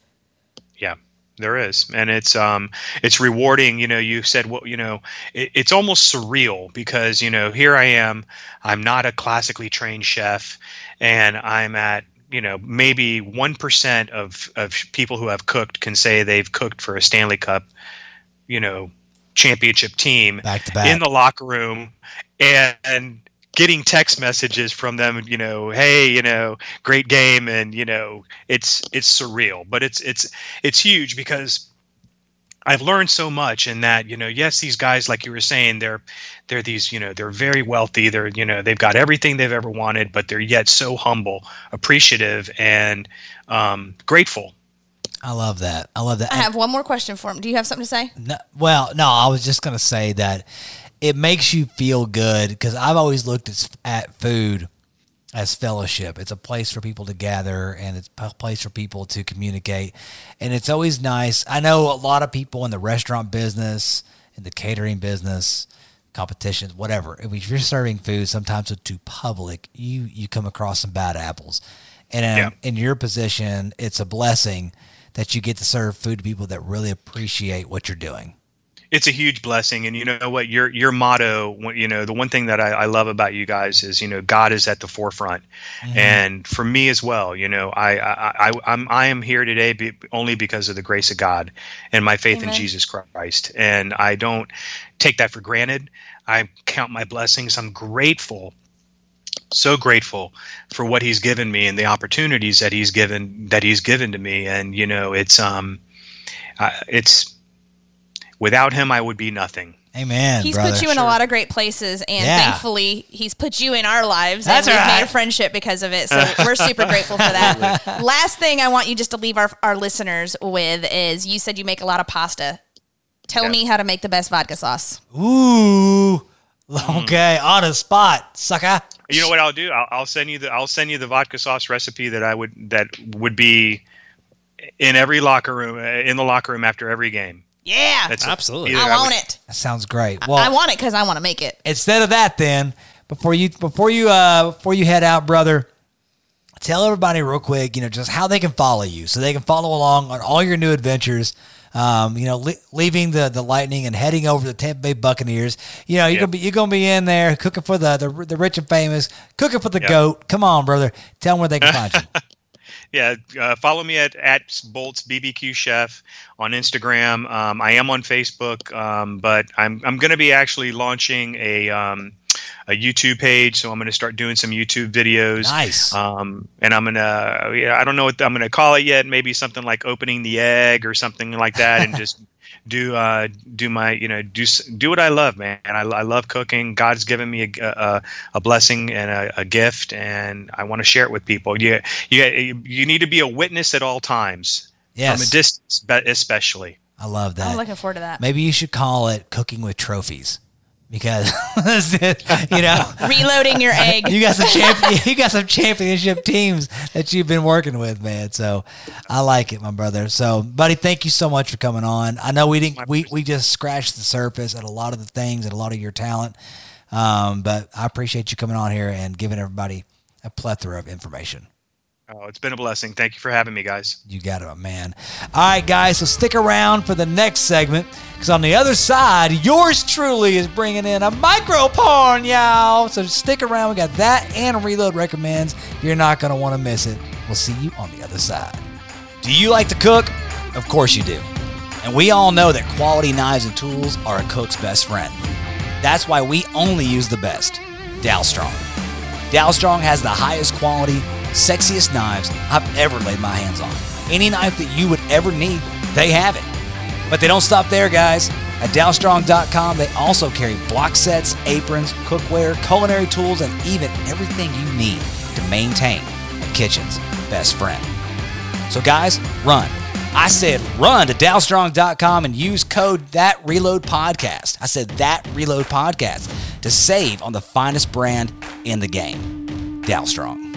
F: Yeah, there is, and it's um it's rewarding. You know, you said what you know, it, it's almost surreal because you know here I am, I'm not a classically trained chef, and I'm at you know maybe one percent of of people who have cooked can say they've cooked for a Stanley Cup, you know, championship team
C: Back to back.
F: in the locker room, and. and getting text messages from them you know hey you know great game and you know it's it's surreal but it's it's it's huge because I've learned so much in that, you know, yes, these guys, like you were saying, they're they're these, you know, they're very wealthy. They're, you know, they've got everything they've ever wanted, but they're yet so humble, appreciative, and um, grateful.
C: I love that. I love that.
B: I have one more question for him. Do you have something to say?
C: No, well, no, I was just going to say that it makes you feel good because I've always looked at, at food as fellowship. It's a place for people to gather and it's a place for people to communicate. And it's always nice. I know a lot of people in the restaurant business, in the catering business, competitions, whatever. If you're serving food, sometimes to public, you you come across some bad apples. And in,
F: Yeah.
C: in your position, it's a blessing that you get to serve food to people that really appreciate what you're doing.
F: It's a huge blessing, and you know what your your motto. You know, the one thing that I, I love about you guys is, you know, God is at the forefront, and for me as well. You know, I I, I I'm I am here today be, only because of the grace of God and my faith in Jesus Christ, and I don't take that for granted. I count my blessings. I'm grateful so grateful for what he's given me and the opportunities that he's given that he's given to me and you know it's um uh, it's without him i would be nothing
C: Amen.
B: He's
C: brother.
B: put you in a lot of great places, and
C: Yeah.
B: thankfully, he's put you in our lives,
C: That's
B: and we've
C: right.
B: made a friendship because of it. So <laughs> we're super grateful for that. Last thing I want you just to leave our, our listeners with is you said you make a lot of pasta. Tell
F: Yeah.
B: me how to make the best vodka sauce.
C: Ooh. Okay, on the spot, sucker.
F: you know what i'll do I'll, I'll send you the i'll send you the vodka sauce recipe that i would that would be in every locker room uh, in the locker room after every game
B: Yeah,
F: that's
A: Absolutely.
B: I
F: would-
B: want it.
C: That sounds great. Well,
B: I want it because I want to make it.
C: instead of that, then before you before you uh before you head out, brother, tell everybody real quick, you know, just how they can follow you, so they can follow along on all your new adventures. Um, you know, le- leaving the the Lightning and heading over to the Tampa Bay Buccaneers. You know, you're
F: Yep.
C: gonna be you're gonna be in there cooking for the the, the rich and famous, cooking for the
F: Yep.
C: goat. Come on, brother, tell them where they can find you. <laughs>
F: yeah uh, follow me at at bolts bbq chef on instagram um, i am on facebook um, but i'm, I'm going to be actually launching a um, a youtube page so i'm going to start doing some youtube videos
C: Nice.
F: um, and i'm going to yeah, i don't know what i'm going to call it yet maybe something like opening the egg or something like that and <laughs> just do uh, do my you know do do what I love, man. I, I love cooking. God's given me a, a, a blessing and a, a gift, and I want to share it with people. You you you need to be a witness at all times,
C: Yes.
F: from a distance, but especially.
C: I love that.
B: I'm looking forward to that.
C: Maybe you should call it cooking with trophies because <laughs> you know
B: Reloading your <laughs> egg.
C: you got some champion, <laughs> you got some championship teams that you've been working with, man. So I like it, my brother. So, buddy, thank you so much for coming on. I know we didn't we we just scratched the surface at a lot of the things and a lot of your talent, um, but I appreciate you coming on here and giving everybody a plethora of information.
F: Oh, it's been a blessing. Thank you for having me, guys.
C: You got it, man. All right, guys, so stick around for the next segment because on the other side, yours truly is bringing in a micro porn, y'all. So stick around. We got that and Reload recommends. You're not going to want to miss it. We'll see you on the other side. Do you like to cook? Of course you do. And we all know that quality knives and tools are a cook's best friend. That's why we only use the best Dalstrong. Dalstrong has the highest quality, sexiest knives I've ever laid my hands on. Any knife that you would ever need, they have it. But they don't stop there, guys. At Dalstrong.com, they also carry block sets, aprons, cookware, culinary tools, and even everything you need to maintain a kitchen's best friend. So, guys, run. I said run to Dalstrong.com and use code that reload podcast. I said that reload podcast to save on the finest brand in the game. Dowstrong.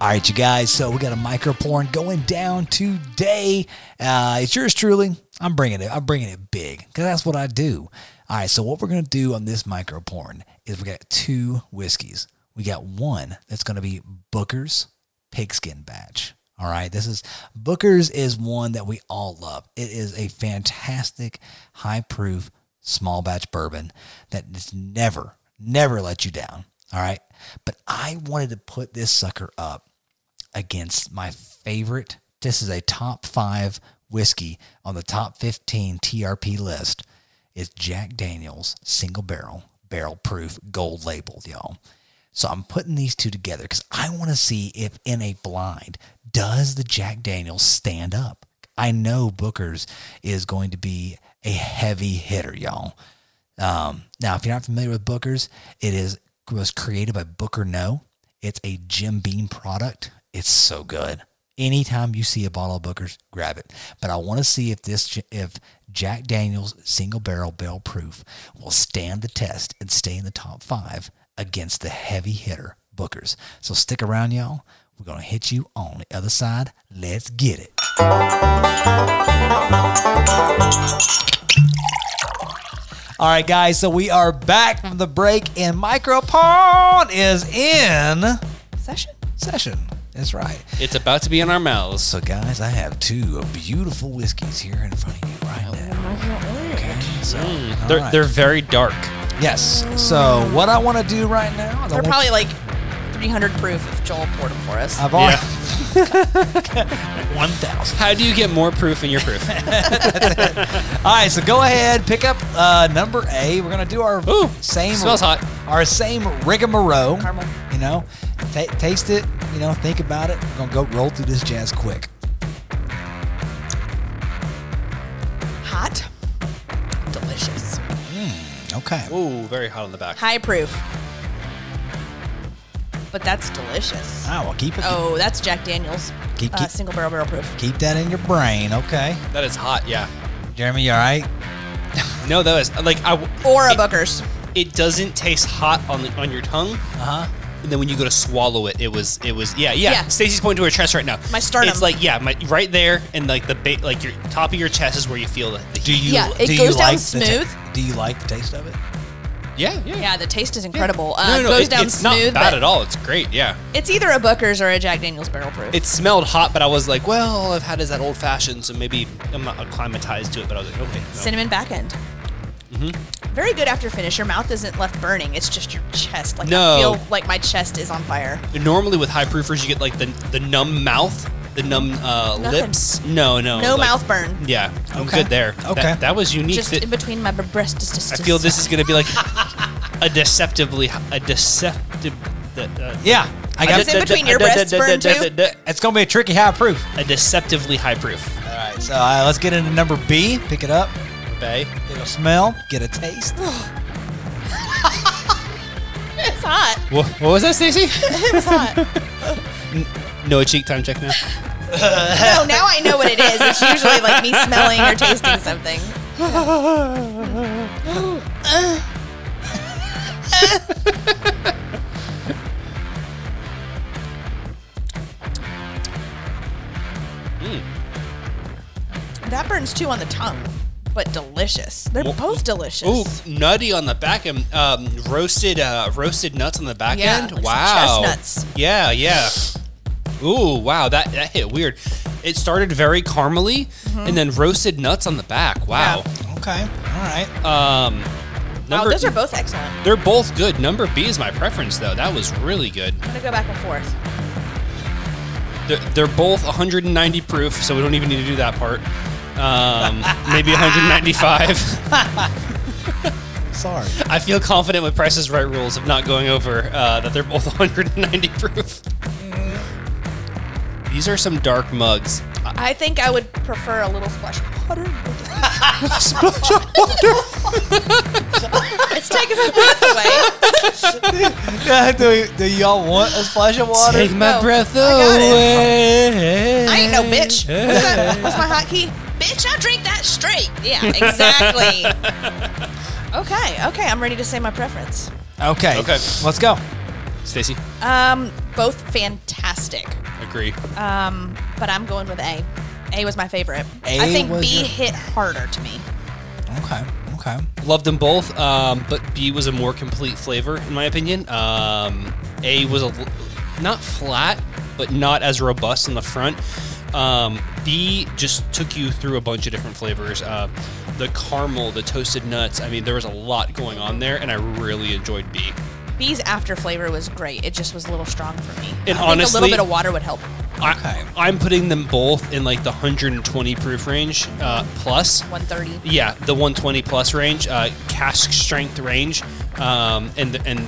C: All right, you guys. So we got a micro porn going down today. Uh, it's yours truly. I'm bringing it. I'm bringing it big because that's what I do. All right. So what we're gonna do on this micro porn is we got two whiskeys. We got one that's gonna be Booker's Pigskin Batch. All right. This is Booker's is one that we all love. It is a fantastic, high proof, small batch bourbon that just never, never let you down. All right. But I wanted to put this sucker up against my favorite. This is a top five whiskey on the top 15 TRP list. It's Jack Daniels single barrel, barrel proof, gold labeled, y'all. So I'm putting these two together because I want to see if in a blind, does the Jack Daniels stand up? I know Booker's is going to be a heavy hitter, y'all. Um, now, if you're not familiar with Booker's, it is was created by Booker Noe. It's a Jim Beam product. It's so good. Anytime you see a bottle of Booker's, grab it. But I want to see if this if Jack Daniel's single barrel barrel proof will stand the test and stay in the top five against the heavy hitter Booker's. So stick around, y'all. We're gonna hit you on the other side. Let's get it. All right, guys. So we are back from the break, and Micropone is in
B: Session?
C: session. That's right.
A: It's about to be in our mouths.
C: So, guys, I have two beautiful whiskeys here in front of you right oh, now. Okay, so mm. all
A: They're,
C: right.
A: they're very dark.
C: Yes. So, what I want to do right now, is I
B: They're
C: want
B: probably like 300 proof if Joel poured them for us.
C: I've already <laughs> <laughs> one thousand.
A: How do you get more proof in your proof? <laughs>
C: All right, so go ahead, pick up uh, number A. We're gonna do our
A: Ooh,
C: same
A: smells hot.
C: Our same rigmarole.
B: Caramel.
C: You know, Ta taste it. You know, think about it. We're gonna go roll through this jazz quick.
B: Hot. Delicious.
C: Okay.
A: Ooh, very hot on the back.
B: High proof. But that's delicious.
C: Ah, well, keep it.
B: Oh, that's Jack Daniels.
C: Keep-
B: uh,
C: keep-
B: single barrel barrel proof.
C: Keep that in your brain. Okay.
A: That is hot, yeah.
C: Jeremy, you all right?
A: No, that was like I.
B: Or a
A: it,
B: Booker's.
A: It doesn't taste hot on the, on your tongue.
C: Uh huh.
A: And then when you go to swallow it, it was it was yeah yeah.
B: Yeah.
A: Stacy's pointing to her chest right now.
B: My sternum.
A: It's like yeah, my right there, and like the ba- like your top of your chest is where you feel the. the
C: Do you?
B: Yeah, it
C: do
B: goes
C: you
B: down
C: like the ta-
B: smooth.
C: do you like the taste of it?
A: Yeah, yeah.
B: Yeah, the taste is incredible.
A: No,
B: Uh,
A: no,
B: it
A: no,
B: goes
A: it-
B: down
A: it's
B: smooth,
A: not bad at all. It's great. Yeah.
B: it's either a Booker's or a Jack Daniels barrel proof.
A: It smelled hot, but I was like, well, all I've had is that old fashioned, so maybe I'm not acclimatized to it. But I was like, okay. no.
B: cinnamon back end.
A: Mm-hmm.
B: Very good after finish. Your mouth isn't left burning. It's just your chest. Like
A: No.
B: I feel like my chest is on fire.
A: Normally with high proofers, you get like the the numb mouth, the numb uh, lips. No, no.
B: No
A: like-
B: mouth burn.
A: Yeah, I'm
C: Okay.
A: good there.
C: Okay.
A: That, that was unique.
B: Just
A: That-
B: in between my breast. Just, just,
A: I feel this is going to be like <laughs> a deceptively a deceptive. Uh,
C: Yeah, I got.
B: Does in between your breasts burn too?
C: It's gonna be a tricky high proof.
A: A deceptively high proof.
C: All right. right, so uh, let's get into number B. Pick it up,
A: Bay.
C: get a smell, get a taste. <laughs>
B: It's hot.
A: What, what was that, Stacy? <laughs>
B: It was hot.
A: no cheek time check now. <laughs>
B: no, now I know what it is. It's usually like me smelling or tasting something. That burns too on the tongue, but delicious. They're
A: Well,
B: both delicious.
A: Ooh, nutty on the back end. Um, roasted, uh, roasted nuts on the back
B: Yeah,
A: end.
B: like
A: wow.
B: chestnuts.
A: Yeah, yeah. Ooh, wow, that that hit weird. It started very caramely,
B: Mm-hmm.
A: and then roasted nuts on the back. Wow.
C: Okay, all right.
A: Um,
B: Wow, those are both excellent.
A: they're both good. Number B is my preference, though. That was really good.
B: I'm gonna go back and forth.
A: They're, they're both 190 proof, so we don't even need to do that part. Um, maybe 195. <laughs>
C: Sorry.
A: I feel confident with Price's Right rules of not going over uh, that they're both <laughs> 190 proof. These are some dark mugs.
B: I think I would prefer a little splash of water. <laughs> it's taking my breath away.
C: do, do y'all want a splash of water?
A: Take my
B: No,
A: breath
B: I
A: away.
B: I ain't no bitch. What's, that? What's my hotkey? Bitch, I drink that straight. Yeah, exactly. <laughs> okay, okay, I'm ready to say my preference.
C: Okay.
A: Okay.
C: Let's go.
A: Stacy,
B: Um, both fantastic.
A: agree.
B: Um, but I'm going with A. A was my favorite.
C: A
B: I think
C: was
B: B
C: your-
B: hit harder to me.
C: Okay. Okay.
A: Loved them both, um, but B was a more complete flavor, in my opinion. Um, a was a l- not flat, but not as robust in the front. Um, B just took you through a bunch of different flavors. Uh, the caramel, the toasted nuts. I mean, there was a lot going on there, and I really enjoyed B.
B: B's after flavor was great. It just was a little strong for me.
A: And
B: I think a little bit of water would help.
C: Okay.
A: I, I'm putting them both in like the 120 proof range uh, plus.
B: 130.
A: Yeah, the 120 plus range, uh, cask strength range, um, and and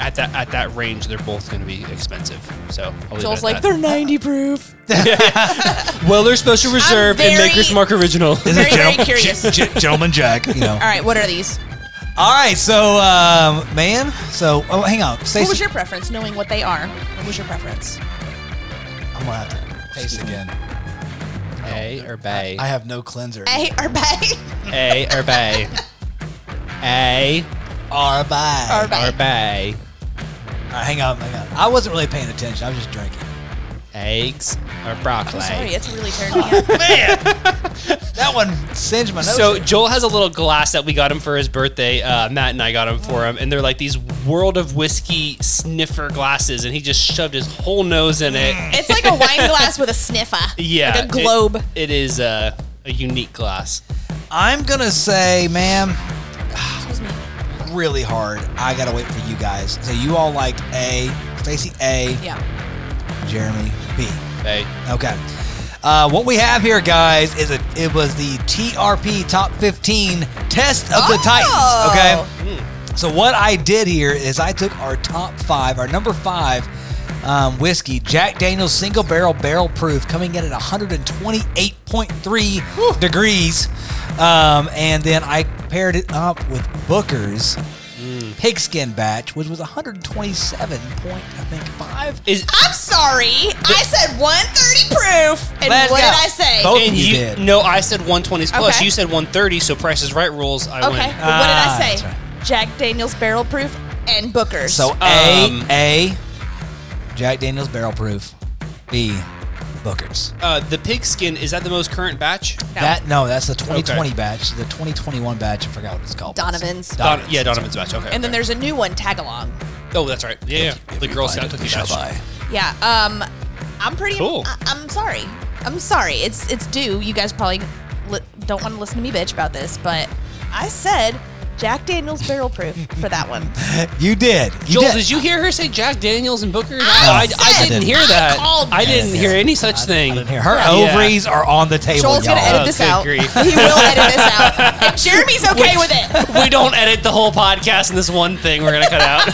A: at that at that range, they're both going to be expensive. So I'll
B: Joel's like,
A: that.
B: they're 90 proof. <laughs>
A: Weller Special Reserve and
B: very-
A: Maker's Mark Original.
C: Is <laughs>
B: Very, very curious.
C: gen- gen- gentleman Jack. You know. <laughs>
B: All right, what are these?
C: All right. So, um, man. So, oh, hang on. Stacey.
B: What was your preference, knowing what they are? What was your preference?
C: I'm gonna have to taste again.
A: A or Bay?
C: I have no cleanser.
B: A or B?
A: A or Bay? A
C: Or bye.
B: Or B?
A: or Bay?
C: All right, hang on, hang on. I wasn't really paying attention. I was just drinking.
A: Eggs or broccoli?
B: I'm sorry, it's really <laughs> turning me Man,
C: That one singed my nose.
A: So Joel has a little glass that we got him for his birthday. Uh, Matt and I got him for him, and they're like these World of Whiskey sniffer glasses, and he just shoved his whole nose in it.
B: It's like a wine glass with a sniffer. <laughs>
A: Yeah,
B: Like a
A: it-
B: globe.
A: it is uh, a unique glass.
C: I'm gonna say, ma'am,
B: Excuse me.
C: Really hard. I gotta wait for you guys. So you all liked A, Stacy A,
B: Yeah.
C: Jeremy B.
A: A.
C: Okay. Uh, what we have here, guys, is a it was the TRP Top 15 Test of the
B: Oh.
C: Titans. Okay. So what I did here is I took our top five, our number five um, whiskey, Jack Daniel's Single Barrel Barrel Proof, coming in at 128.3 degrees, um, and then I paired it up with Booker's Pigskin Batch, which was 127 point, I think five.
A: is
B: I'm sorry. I said 130 proof. And
C: Let's
B: what
C: go.
B: did I say?
C: Both-
A: and
C: you
A: you,
C: did.
A: no, I said 120s plus.
B: Okay.
A: You said 130, so Price is Right rules. I
B: Okay.
A: win.
B: But what did
C: Ah,
B: I
C: that's
B: say?
C: right.
B: Jack Daniels barrel proof and Booker's.
C: So A,
A: Um,
C: A, Jack Daniel's Barrel Proof, B, Booker's.
A: Uh, the pigskin is that the most current batch?
B: No.
C: That no, that's the 2020 batch. The 2021 batch, I forgot what it's called.
B: Donovan's.
A: Don, yeah, Donovan's batch. Okay.
B: and then there's a new one, tag along.
A: oh, that's right. Yeah, yeah. the Girl Scout cookie
C: shall
A: batch.
C: buy.
B: Yeah. Um, I'm pretty.
A: Cool.
B: I, I'm sorry. I'm sorry. It's it's due. You guys probably li- don't want to listen to me bitch about this, but I said Jack Daniels barrel proof for that one. <laughs>
C: You did. You
A: Joel, did. you hear her say Jack Daniels and Booker?
B: I
A: I, I
B: said-
A: didn't hear that.
B: called
A: I didn't hear any such thing.
C: I didn't hear. Her
A: Yeah.
C: ovaries are on the table,
B: Joel's
C: y'all.
B: gonna edit
A: Oh,
B: this
A: good
B: out.
A: grief. <laughs>
B: He will edit this out. <laughs> and Jeremy's okay with it
A: we don't edit the whole podcast in this one thing we're gonna cut out.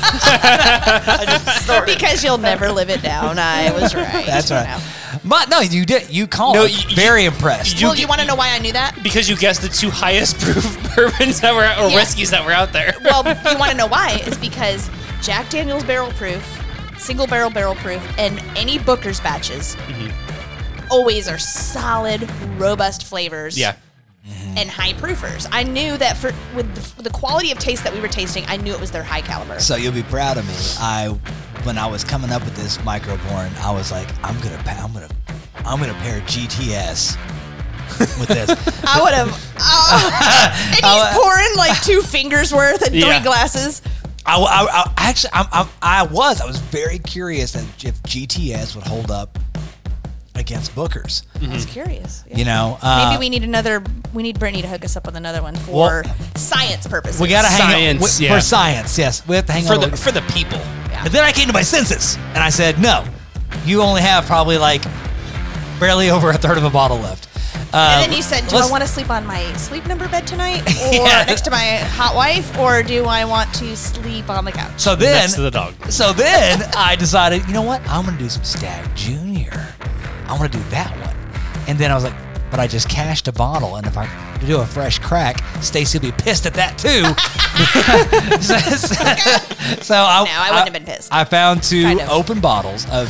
B: because you'll never live it down. I was right.
C: That's
B: you
C: right.
B: know.
C: But no, you did. You called.
A: No,
C: No,
A: you-
C: very impressed.
A: you
B: well, you
A: get-
B: want to know why I knew that?
A: because you guessed the two highest <laughs> proof bourbons that were or
B: Yeah.
A: whiskeys that were out there.
B: Well, <laughs> you want to know why? It's because Jack Daniel's barrel proof, single barrel barrel proof, and any Booker's batches mm-hmm. always are solid, robust flavors.
A: yeah.
B: And high proofers. I knew that for with the, the quality of taste that we were tasting, I knew it was their high caliber.
C: So you'll be proud of me. I, when I was coming up with this microborn, I was like, I'm gonna, I'm gonna, I'm gonna pair GTS with this. <laughs> Oh. <laughs>
B: I would have. Oh, and he's pouring like two fingers worth and three
A: Yeah.
B: glasses.
C: I, I, I actually, I'm, I'm, I was, I was very curious if GTS would hold up against Booker's.
B: I was curious. Yeah.
C: You know, uh,
B: Maybe we need another. We need Brittany to hook us up with another one for
C: Well,
B: science purposes.
C: we gotta hang
A: Science,
C: on,
A: yeah.
C: for science. Yes, we have to hang
A: For
C: on.
A: the for the people.
C: But then I came to my senses and I said, no, you only have probably like barely over a third of a bottle left.
B: And
C: Um,
B: then you said, "Do I
C: let's-
B: want to sleep on my sleep number bed tonight, <laughs> or
C: Yeah.
B: next to my hot wife, or do I want to sleep on the couch?"
C: So then,
A: Next to the dog.
C: so then I decided, you know what? I'm gonna do some Stagg Junior. I want to do that one. And then I was like, but I just cashed a bottle, and if I do a fresh crack, Stacy will be pissed at that too. <laughs> <laughs> so, so I,
B: No, I wouldn't have been pissed.
C: I found two
B: Kind of.
C: open bottles of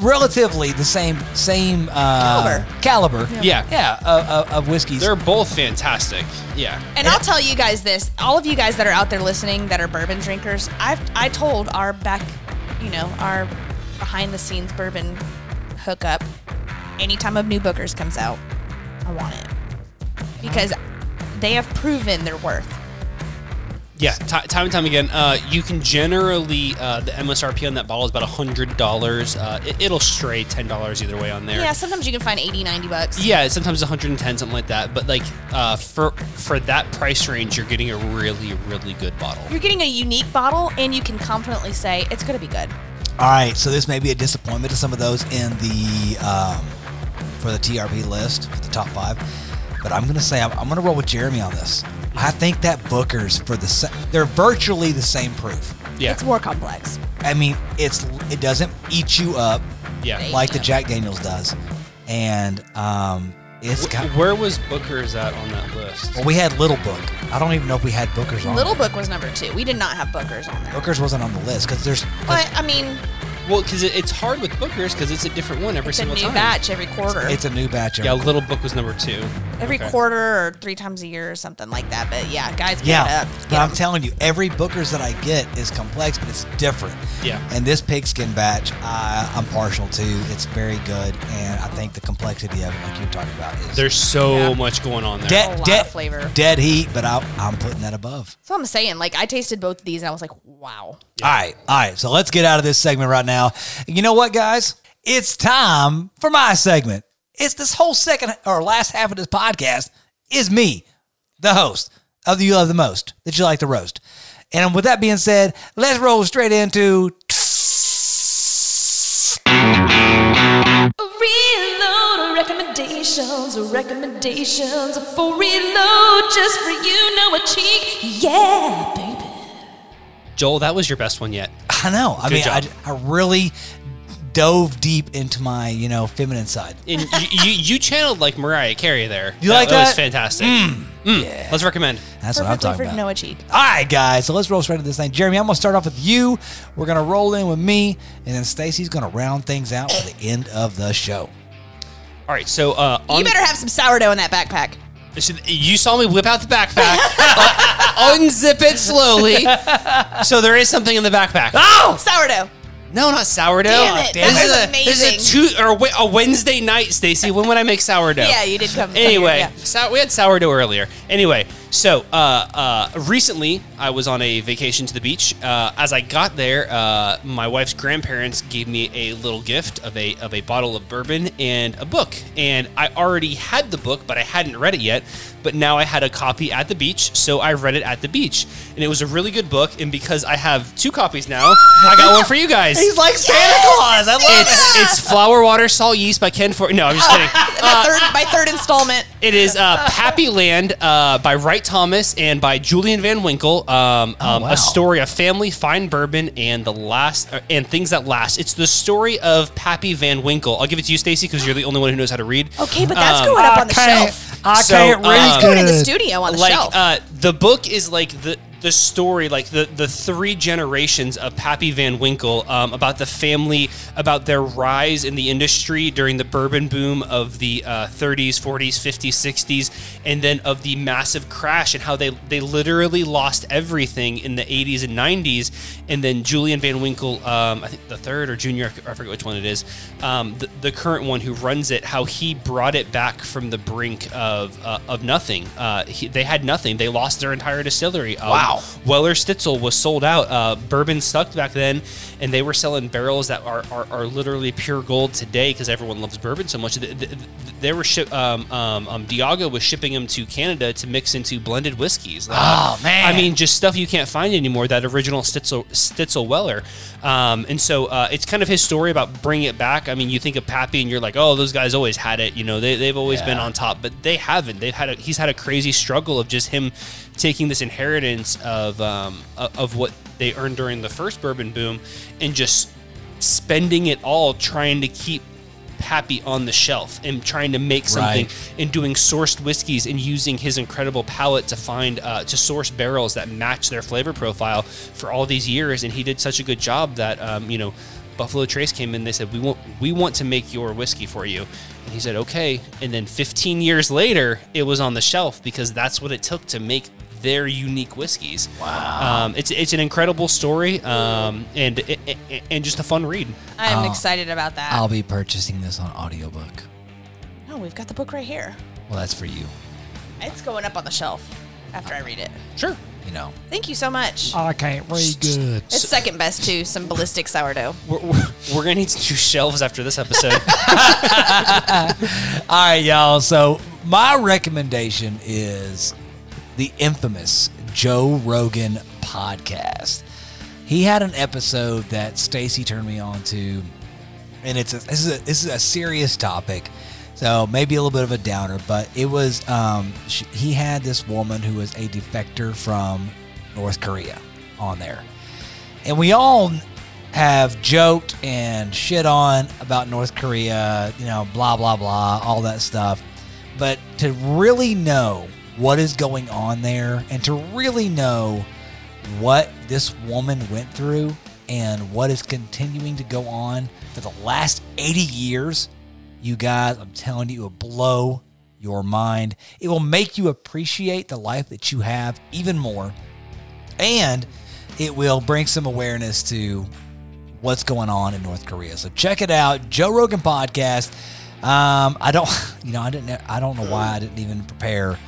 C: relatively the same same uh,
B: Caliber.
C: caliber.
A: Yeah.
C: yeah, of, of, of whiskeys.
A: They're both fantastic. Yeah.
B: And I'll tell you guys this: all of you guys that are out there listening that are bourbon drinkers, I've I told our back, you know, our behind the scenes bourbon hookup. Anytime a new Booker's comes out, I want it because they have proven their worth.
A: Yeah, ti time and time again. Uh, you can generally uh, the MSRP on that bottle is about hundred dollars. Uh, it, it'll stray ten dollars either way on there.
B: Yeah, sometimes you can find 80, 90 bucks.
A: Yeah, sometimes 110, something like that. But like uh, for for that price range, you're getting a really really good bottle.
B: You're getting a unique bottle, and you can confidently say it's going to be good.
C: All right, so this may be a disappointment to some of those in the um, for the TRP list for the top five, but I'm gonna say I'm, I'm gonna roll with Jeremy on this. I think that Booker's for the sa- they're virtually the same proof.
A: Yeah,
B: It's more complex.
C: I mean, it's it doesn't eat you up
A: yeah.
C: like the Jack Daniels does, and um, it's got.
A: Where was Booker's at on that list?
C: Well, we had Little Book. I don't even know if we had Booker's on.
B: Little
C: there.
B: Book was number two. We did not have Booker's on there.
C: Booker's wasn't on the list because there's.
B: But I mean,
A: Well, because it, it's hard with Booker's because it's a different one every single time.
B: it's a new
A: time.
B: batch every quarter.
C: It's a new batch.
A: Yeah,
C: every-
A: Little Book was number two.
B: every
A: Okay.
B: quarter or three times a year or something like that. But yeah, guys, get
C: Yeah,
B: it up.
C: but
B: Get
C: I'm
B: 'em.
C: telling you, every Booker's that I get is complex, but it's different.
A: Yeah.
C: And this pigskin batch, I, I'm partial to. It's very good, and I think the complexity of it, like you're talking about, is
A: There's so
B: Yeah.
A: much going on there.
B: A
C: dead,
B: lot
C: dead
B: of flavor.
C: dead heat. But I, I'm putting that above.
B: So I'm saying, like, I tasted both of these and I was like, wow.
C: All right, all right. So let's get out of this segment right now. You know what, guys? It's time for my segment. It's this whole second or last half of this podcast is me, the host of the You Love the Most that you like to roast. And with that being said, let's roll straight into
B: Reload recommendations, recommendations for reload just for you know a cheek. Yeah, baby.
A: Joel, that was your best one yet.
C: I know. I
A: Good
C: mean, I,
A: job.
C: I really dove deep into my, you know, feminine side.
A: And you, you, you channeled like Mariah Carey there.
C: You like
A: That was fantastic. Mm. Let's recommend.
C: That's what I'm
B: Perfectly
C: talking
B: for
C: about.
B: Noah cheek.
C: All right, guys. So let's roll straight into this thing. Jeremy, I'm going to start off with you. We're going to roll in with me, and then Stacy's going to round things out for the end of the show.
A: All right, so uh, on,
B: You better have some sourdough in that backpack.
A: So you saw me whip out the backpack, <laughs> uh, unzip it slowly. So there is something in the backpack.
B: Oh, sourdough.
A: No, not sourdough.
B: Damn it,
A: This
B: that
A: is
B: was
A: a, This is a, two, or a- a Wednesday night, Stacy. When would I make sourdough?
B: Yeah, you did come.
A: Anyway,
B: Yeah.
A: sou- we had sourdough earlier. Anyway, so uh, uh, recently I was on a vacation to the beach. Uh, as I got there, uh, my wife's grandparents gave me a little gift of a of a bottle of bourbon and a book. And I already had the book, but I hadn't read it yet. But now I had a copy at the beach, so I read it at the beach, and it was a really good book. And because I have two copies now, I got one for you guys. <laughs>
C: He's like Santa Claus. I love
A: it's it's flour, water, salt, yeast by Ken Ford. No, I'm just kidding. <laughs>
B: my, third, my third installment.
A: It is uh, Pappyland uh, by Wright Thompson and by Julian Van Winkle. Um, um,
C: wow.
A: A story of family, fine bourbon, and the last uh, and things that last. It's the story of Pappy Van Winkle. I'll give it to you, Stacy, because you're the only one who knows how to read.
B: Okay, but that's
A: Um,
B: going up
E: I
B: on the
E: can't,
B: shelf.
E: I
A: So,
E: can't read
A: um,
B: Going in the studio on the
A: like
B: shelf.
A: uh, the book is like the the story like the the three generations of Pappy Van Winkle um, about the family about their rise in the industry during the bourbon boom of the uh, 30s 40s 50s 60s and then of the massive crash and how they they literally lost everything in the 80s and 90s and then Julian Van Winkle um, I think the third or junior I forget which one it is um, the, the current one who runs it how he brought it back from the brink of uh, of nothing. Uh, he, they had nothing. They lost their entire distillery. Um,
C: Wow.
A: Weller Stitzel was sold out. Uh, bourbon sucked back then and they were selling barrels that are, are, are literally pure gold today because everyone loves bourbon so much. Th- th- they were ship um, um, um, Diageo was shipping them to Canada to mix into blended whiskeys
C: Oh, man.
A: I mean just stuff you can't find anymore that original Stitzel, Stitzel Weller. Um, and so uh, it's kind of his story about bringing it back. I mean you think of Pappy and you're like oh those guys always had it you know they, they've always been on top but they haven't. They've had a, he's had a crazy struggle of just him taking this inheritance of um, of what they earned during the first bourbon boom and just spending it all trying to keep Pappy on the shelf and trying to make something
C: Right.
A: and doing sourced whiskeys and using his incredible palate to find uh, to source barrels that match their flavor profile for all these years. And he did such a good job that um, you know Buffalo Trace came in they said we want we want to make your whiskey for you. And he said okay. And then 15 years later it was on the shelf because that's what it took to make their unique whiskeys. Wow! Um, it's it's an incredible story, um, and and- and just a fun read.
B: I'm
C: Oh.
B: excited about that.
C: I'll be purchasing this on audiobook.
B: oh, we've got the book right here.
C: Well, that's for you.
B: It's going up on the shelf after I read it.
A: Sure.
C: You know.
B: Thank you so much.
E: I can't read good.
B: It's second best to some ballistic sourdough.
A: We're, we're, we're gonna need to do shelves after this episode. <laughs> <laughs>
C: All right, y'all. So my recommendation is the infamous Joe Rogan podcast. He had an episode that Stacy turned me on to, and it's a, this is a, this is a serious topic, so maybe a little bit of a downer. But it was um, she, he had this woman who was a defector from North Korea on there, and we all have joked and shit on about North Korea, you know, blah blah blah, all that stuff. But to really know what is going on there and to really know what this woman went through and what is continuing to go on for the last 80 years, you guys, I'm telling you, it will blow your mind. It will make you appreciate the life that you have even more. And it will bring some awareness to what's going on in North Korea. So check it out, Joe Rogan podcast. Um, I don't, <laughs> you know, I didn't, I don't know why I didn't even prepare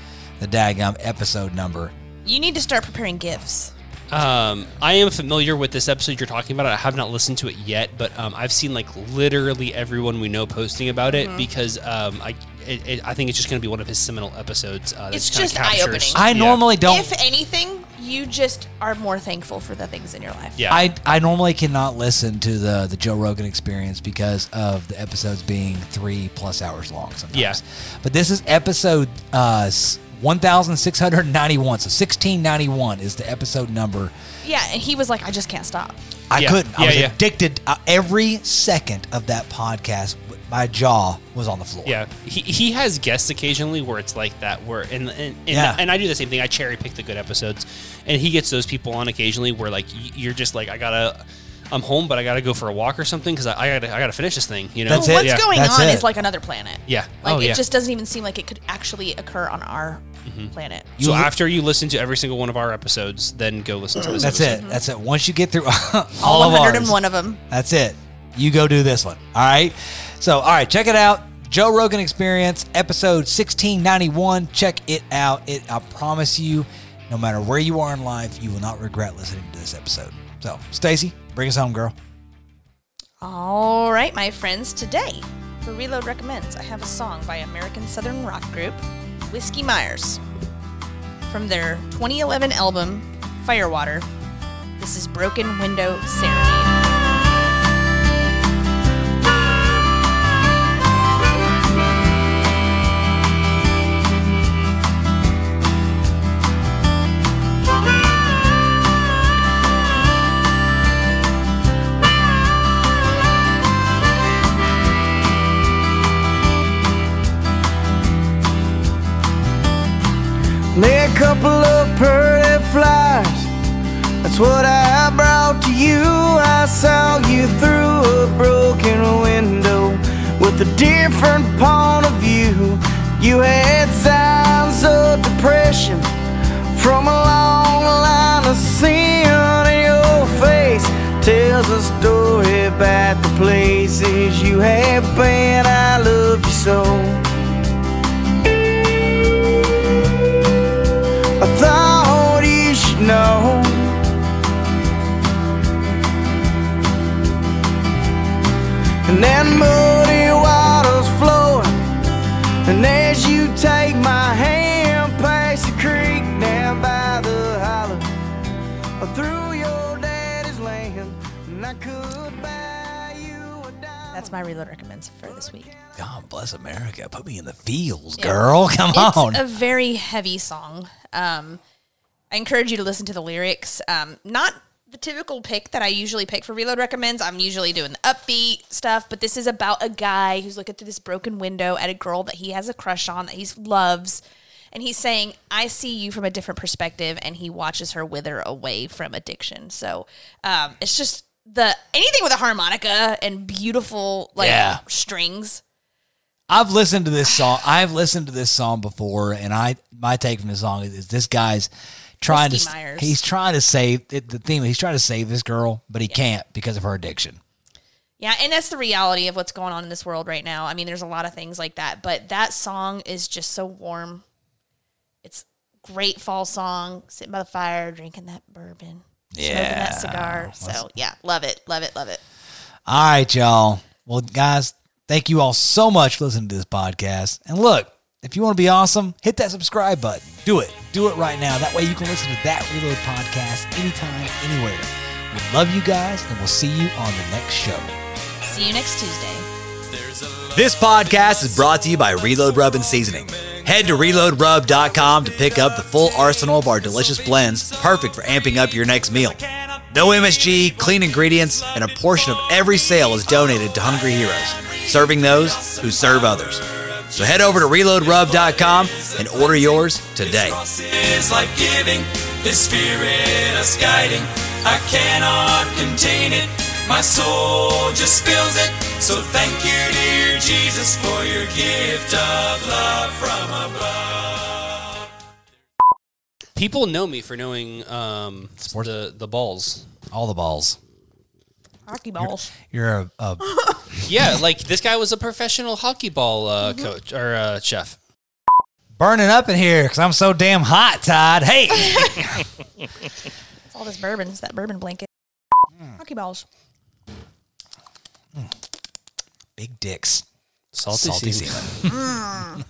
C: the daggum episode number.
B: You need to start preparing gifts.
A: Um, I am familiar with this episode you're talking about. I have not listened to it yet, but um, I've seen like literally everyone we know posting about
B: Mm-hmm.
A: it because um, I it, it, I think it's just going to be one of his seminal episodes. Uh,
B: It's just eye-opening.
C: I
A: Yeah.
C: normally don't.
B: If anything, you just are more thankful for the things in your life.
A: Yeah.
C: I, I normally cannot listen to the the Joe Rogan experience because of the episodes being three plus hours long sometimes.
A: Yeah.
C: But this is episode uh, s- 1691. So 1691 is the episode number.
B: Yeah, and he was like, I just can't stop.
C: I
A: Yeah.
C: couldn't. I
A: Yeah,
C: was
A: yeah.
C: addicted. Uh, every second of that podcast, my jaw was on the floor.
A: Yeah, he, he has guests occasionally where it's like that. Where and and and,
C: Yeah.
A: and I do the same thing. I cherry pick the good episodes, and he gets those people on occasionally where like y- you're just like I gotta, I'm home, but I gotta go for a walk or something because I, I gotta I gotta finish this thing. You know,
C: That's
B: Well,
C: it.
B: what's
A: Yeah.
B: going
C: That's
B: on
C: it.
B: is like another planet.
A: Yeah.
B: Like
A: oh
B: it
A: yeah.
B: just doesn't even seem like it could actually occur on our Mm-hmm.
C: planet.
A: So
C: li-
A: after you listen to every single one of our episodes, then go listen to this.
C: That's
A: episode.
C: it. That's it. Once you get through all, <laughs>
B: All
C: of ours,
B: 101 of them.
C: That's it. You go do this one. All right. So, all right, check it out. Joe Rogan Experience, episode 1691. Check it out. It I promise you, no matter where you are in life, you will not regret listening to this episode. So, Stacy, bring us home, girl.
B: All right, my friends, today for Reload Recommends, I have a song by American Southern rock group Whiskey Myers from their 2011 album Firewater. This is Broken Window Serenade. couple of pretty flies.
G: That's what I brought to you. I saw you through a broken window With a different point of view. You had signs of depression From a long line of sin your face. Tells a story About the places you have been. I love you so. And that muddy water's flowing. And as you take my hand past the creek down by the hollow, through your daddy's land, and I could buy you a diamond.
B: That's my reload recommends for this week.
C: God bless America. Put me in the fields, girl. <laughs> Come
B: It's
C: on.
B: a very heavy song. Um, I encourage you to listen to the lyrics. Um, not the typical pick that I usually pick for Reload Recommends. I'm usually doing the upbeat stuff, but this is about a guy who's looking through this broken window at a girl that he has a crush on, that he loves. And he's saying, I see you from a different perspective. And he watches her wither away from addiction. So um, it's just the anything with a harmonica and beautiful like
C: Yeah.
B: strings.
C: I've listened to this song. I've listened to this song before, and I my take from the song is, is this guy's trying
B: Whiskey
C: to
B: Myers.
C: he's trying to save the theme. He's trying to save this girl, but he can't because of her addiction.
B: Yeah, and that's the reality of what's going on in this world right now. I mean, there's a lot of things like that, but that song is just so warm. It's great fall song, sitting by the fire, drinking that bourbon, smoking that cigar. So yeah, love it, love it, love it.
C: All right, y'all. Well, guys, thank you all so much for listening to this podcast. And look, if you want to be awesome, hit that subscribe button. Do it. Do it right now. That way you can listen to that Reload podcast anytime, anywhere. We love you guys, and we'll see you on the next show.
B: See you next Tuesday.
H: This podcast is brought to you by Reload Rub and Seasoning. Head to reloadrub.com to pick up the full arsenal of our delicious blends, perfect for amping up your next meal. No MSG, clean ingredients, and a portion of every sale is donated to Hungry Heroes, serving those who serve others. So head over to reloadrub.com and order yours today.
D: is life giving, His spirit us guiding. I cannot contain it, my soul just feels it. So thank you, dear Jesus, for your gift of love from above.
A: People know me for knowing um, the the balls.
C: All the balls.
B: Hockey balls.
C: You're a, a <laughs>
A: Yeah, like this guy was a professional hockey ball uh, coach or uh, chef.
C: burning up in here because I'm so damn hot, Todd. Hey,
B: It's <laughs> <laughs> all this bourbon. It's that bourbon blanket. Hockey balls.
C: big dicks.
A: Salty,
C: Salty
A: season.
C: season.